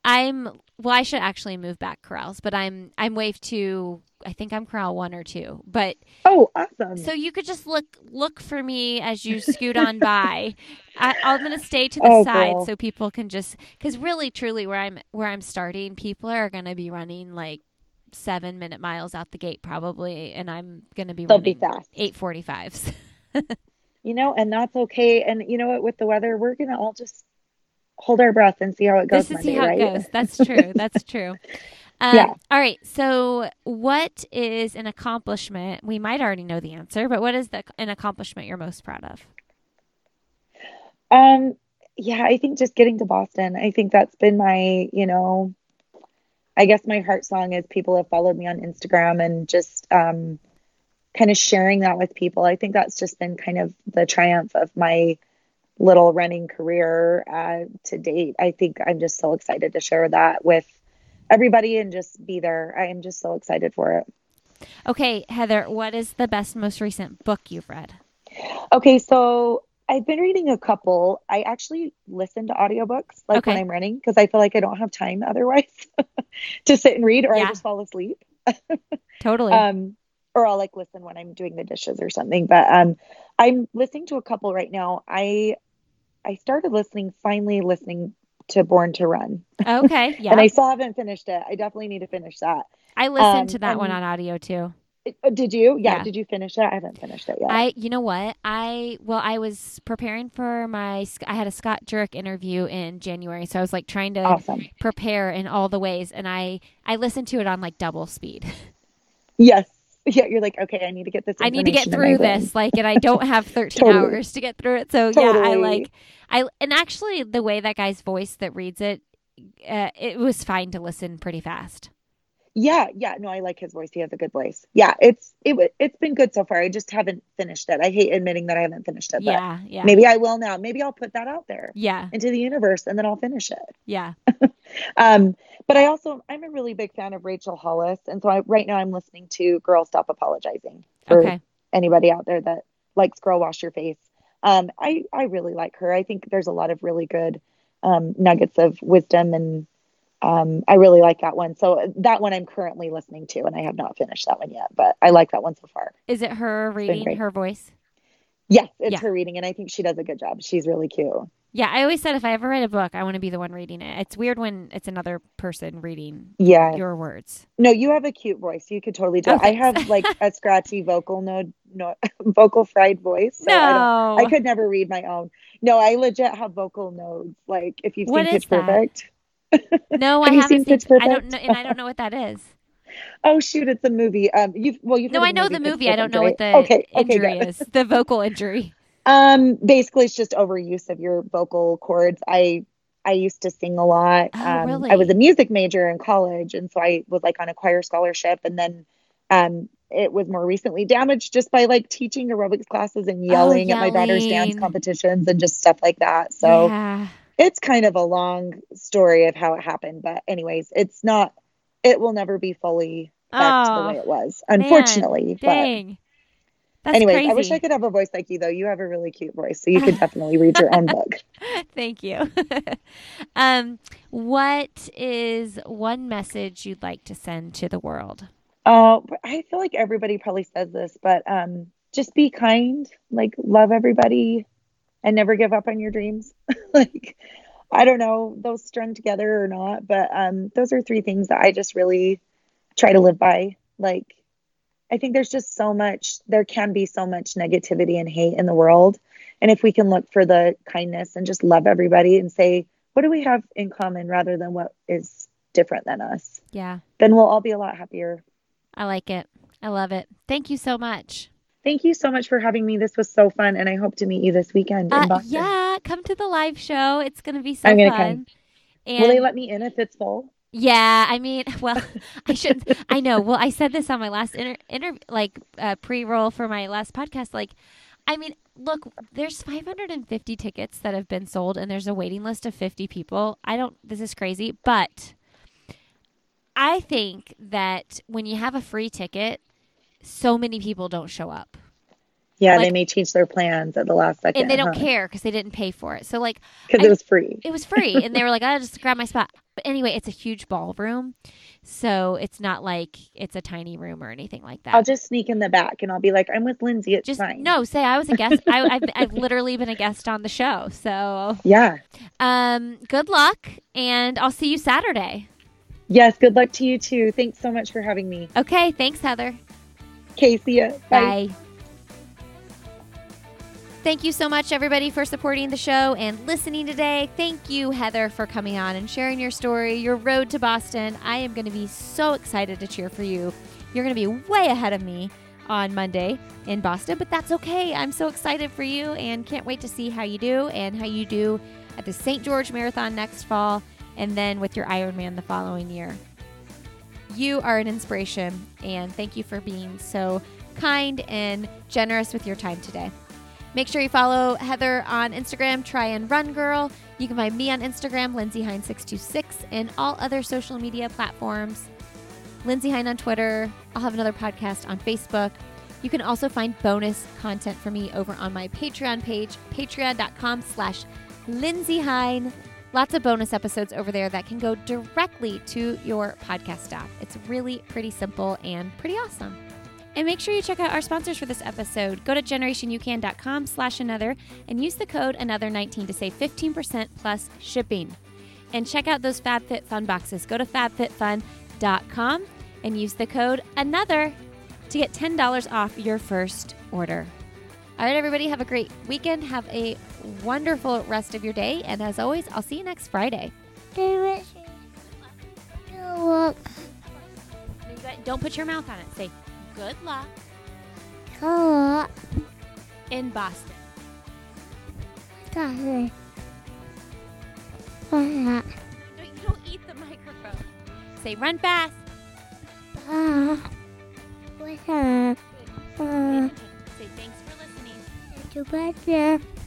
Speaker 1: I'm. Well, I should actually move back corrals, but I'm I'm wave two. I think I'm corral one or two, but
Speaker 2: Oh, awesome.
Speaker 1: so you could just look look for me as you scoot on by. I, I'm gonna stay to the
Speaker 2: Oh,
Speaker 1: side
Speaker 2: girl.
Speaker 1: so people can just because really truly where I'm where I'm starting, people are gonna be running like seven minute miles out the gate probably, and I'm gonna be
Speaker 2: They'll be
Speaker 1: running
Speaker 2: fast.
Speaker 1: eight forty fives.
Speaker 2: You know, and that's okay. And you know what? With the weather, we're gonna all just hold our breath and see how it goes.
Speaker 1: This is
Speaker 2: Monday,
Speaker 1: see how
Speaker 2: right?
Speaker 1: it goes. That's true. That's true. Um,
Speaker 2: Yeah.
Speaker 1: All right. So, what is an accomplishment? We might already know the answer, but what is the, an accomplishment you're most proud of?
Speaker 2: Um, yeah, I think just getting to Boston. I think that's been my, you know, I guess my heart song is people have followed me on Instagram and just um, kind of sharing that with people. I think that's just been kind of the triumph of my little running career uh, to date. I think I'm just so excited to share that with everybody and just be there. I am just so excited for it.
Speaker 1: Okay, Heather, what is the best, most recent book you've read?
Speaker 2: Okay, so I've been reading a couple. I actually listen to audiobooks like
Speaker 1: Okay.
Speaker 2: when I'm running because I feel like I don't have time otherwise to sit and read or
Speaker 1: Yeah.
Speaker 2: I just fall asleep.
Speaker 1: Totally.
Speaker 2: Um, or I'll like listen when I'm doing the dishes or something. But um, I'm listening to a couple right now. I I started listening, finally listening to Born to Run,
Speaker 1: okay. Yeah.
Speaker 2: and
Speaker 1: I,
Speaker 2: still haven't finished it. I definitely need to finish that.
Speaker 1: I listened
Speaker 2: um,
Speaker 1: to that one on audio too.
Speaker 2: Uh, Did you? Yeah,
Speaker 1: Yeah.
Speaker 2: Did you finish it? I haven't finished it yet.
Speaker 1: I, you know what? I, well, I was preparing for my, I had a Scott Jurek interview in January. So I was like trying to
Speaker 2: awesome.
Speaker 1: prepare in all the ways. And I, I listened to it on like double speed.
Speaker 2: Yes. Yeah. You're like, okay, I need to get this.
Speaker 1: I need to get
Speaker 2: information in my
Speaker 1: through this. Like, and I don't have 13
Speaker 2: Totally.
Speaker 1: hours to get through it. So yeah, I like, I, and actually the way that guy's voice that reads it, uh, it was fine to listen pretty fast.
Speaker 2: Yeah, yeah. No, I like his voice. He has a good voice. Yeah, it's it it's been good so far. I just haven't finished it. I hate admitting that I haven't finished it, but
Speaker 1: Yeah. Yeah.
Speaker 2: maybe I will now. Maybe I'll put that out there
Speaker 1: Yeah.
Speaker 2: into the universe and then I'll finish it.
Speaker 1: Yeah.
Speaker 2: Um, but I also I'm a really big fan of Rachel Hollis, and so I, right now I'm listening to "Girl Stop Apologizing" for
Speaker 1: Okay.
Speaker 2: anybody out there that likes "Girl Wash Your Face." Um, I I really like her. I think there's a lot of really good um, nuggets of wisdom, and um, I really like that one. So that one I'm currently listening to, and I have not finished that one yet, but I like that one so far.
Speaker 1: Is it her reading her voice?
Speaker 2: Yes, it's
Speaker 1: Yeah.
Speaker 2: her reading, and I think she does a good job. She's really cute.
Speaker 1: Yeah, I always said if I ever write a book, I want to be the one reading it. It's weird when it's another person reading
Speaker 2: Yeah.
Speaker 1: your words.
Speaker 2: No, you have a cute voice. You could totally do it. I have like a scratchy vocal node, no, vocal fried voice. So I
Speaker 1: no.
Speaker 2: I could never read my own. No, I legit have vocal nodes. Like if you've
Speaker 1: What
Speaker 2: seen
Speaker 1: is
Speaker 2: Pitch
Speaker 1: that?
Speaker 2: Perfect.
Speaker 1: No, I haven't
Speaker 2: seen.
Speaker 1: I don't know, and I don't know what that is.
Speaker 2: Oh shoot, it's a movie. Um, you've well, you've
Speaker 1: No, I know the
Speaker 2: Pitch
Speaker 1: movie. I don't know what the
Speaker 2: okay, okay,
Speaker 1: injury
Speaker 2: good.
Speaker 1: is. The vocal injury.
Speaker 2: Um, basically, it's just overuse of your vocal cords. I I used to sing a lot.
Speaker 1: Oh,
Speaker 2: um,
Speaker 1: really?
Speaker 2: I was a music major in college, and so I was like on a choir scholarship, and then um, it was more recently damaged just by like teaching aerobics classes and yelling, at my daughter's dance competitions and just stuff like that. So
Speaker 1: yeah.
Speaker 2: It's kind of a long story of how it happened, but anyways, it's not. It will never be fully back to the
Speaker 1: Oh,
Speaker 2: way it was, unfortunately. but
Speaker 1: Dang. That's
Speaker 2: anyways,
Speaker 1: crazy.
Speaker 2: I wish I could have a voice like you, though. You have a really cute voice, so you could definitely read your own book.
Speaker 1: Thank you. um, what is one message you'd like to send to the world?
Speaker 2: Oh, I feel like everybody probably says this, but um, just be kind, like love everybody, and never give up on your dreams. like, I don't know those strung together or not, but um, those are three things that I just really try to live by. Like, I think there's just so much, there can be so much negativity and hate in the world. And if we can look for the kindness and just love everybody and say, what do we have in common rather than what is different than us,
Speaker 1: Yeah,
Speaker 2: then we'll all be a lot happier.
Speaker 1: I like it. I love it. Thank you so much.
Speaker 2: Thank you so much for having me. This was so fun, and I hope to meet you this weekend in
Speaker 1: Uh,
Speaker 2: Boston.
Speaker 1: yeah, come to the live show. It's going to be so
Speaker 2: I'm gonna
Speaker 1: fun. And
Speaker 2: Will they let me in if it's full?
Speaker 1: yeah, I mean, well, I should. I know. Well, I said this on my last inter, inter like uh, pre-roll for my last podcast. Like, I mean, look, there's 550 tickets that have been sold, and there's a waiting list of 50 people. I don't. This is crazy, but I think that when you have a free ticket, so many people don't show up.
Speaker 2: Yeah,
Speaker 1: Like-
Speaker 2: they may change their plans at the last second.
Speaker 1: and they don't care because they didn't pay for it. So like
Speaker 2: because it was free.
Speaker 1: it was free, and they were like, "I'll just grab my spot." But anyway, it's a huge ballroom, so it's not like it's a tiny room or anything like that.
Speaker 2: I'll just sneak in the back and I'll be like, "I'm with Lindsey. It's
Speaker 1: just
Speaker 2: fine."
Speaker 1: no, say I was a guest. I, I've I've literally been a guest on the show. So
Speaker 2: Yeah.
Speaker 1: um, good luck, and I'll see you Saturday.
Speaker 2: Yes. Good luck to you too. Thanks so much for having me.
Speaker 1: Okay, thanks, Heather.
Speaker 2: Ya. Bye.
Speaker 1: Bye. Thank you so much, everybody, for supporting the show and listening today. Thank you, Heather, for coming on and sharing your story, your road to Boston. I am going to be so excited to cheer for you. You're going to be way ahead of me on Monday in Boston, but that's okay. I'm so excited for you and can't wait to see how you do and how you do at the St. George Marathon next fall and then with your Ironman the following year. You are an inspiration, and thank you for being so kind and generous with your time today. Make sure you follow Heather on Instagram, Tri and Run Girl. You can find me on Instagram, Lindsey Hein626, and all other social media platforms. Lindsey Hein on Twitter. I'll have another podcast on Facebook. You can also find bonus content for me over on my Patreon page, patreon.com slash Lindsey Hein. Lots of bonus episodes over there that can go directly to your podcast app. It's really pretty simple and pretty awesome. And make sure you check out our sponsors for this episode. Go to generationucan.com slash another and use the code another19 to save 15% plus shipping. And check out those FabFitFun boxes. Go to fabfitfun.com and use the code another to get $10 off your first order. All right, everybody, have a great weekend. Have a wonderful rest of your day. And as always, I'll see you next Friday. Don't put your mouth on it. Say, good luck in Boston. You don't eat the microphone. Say, run fast. Say, thanks for listening.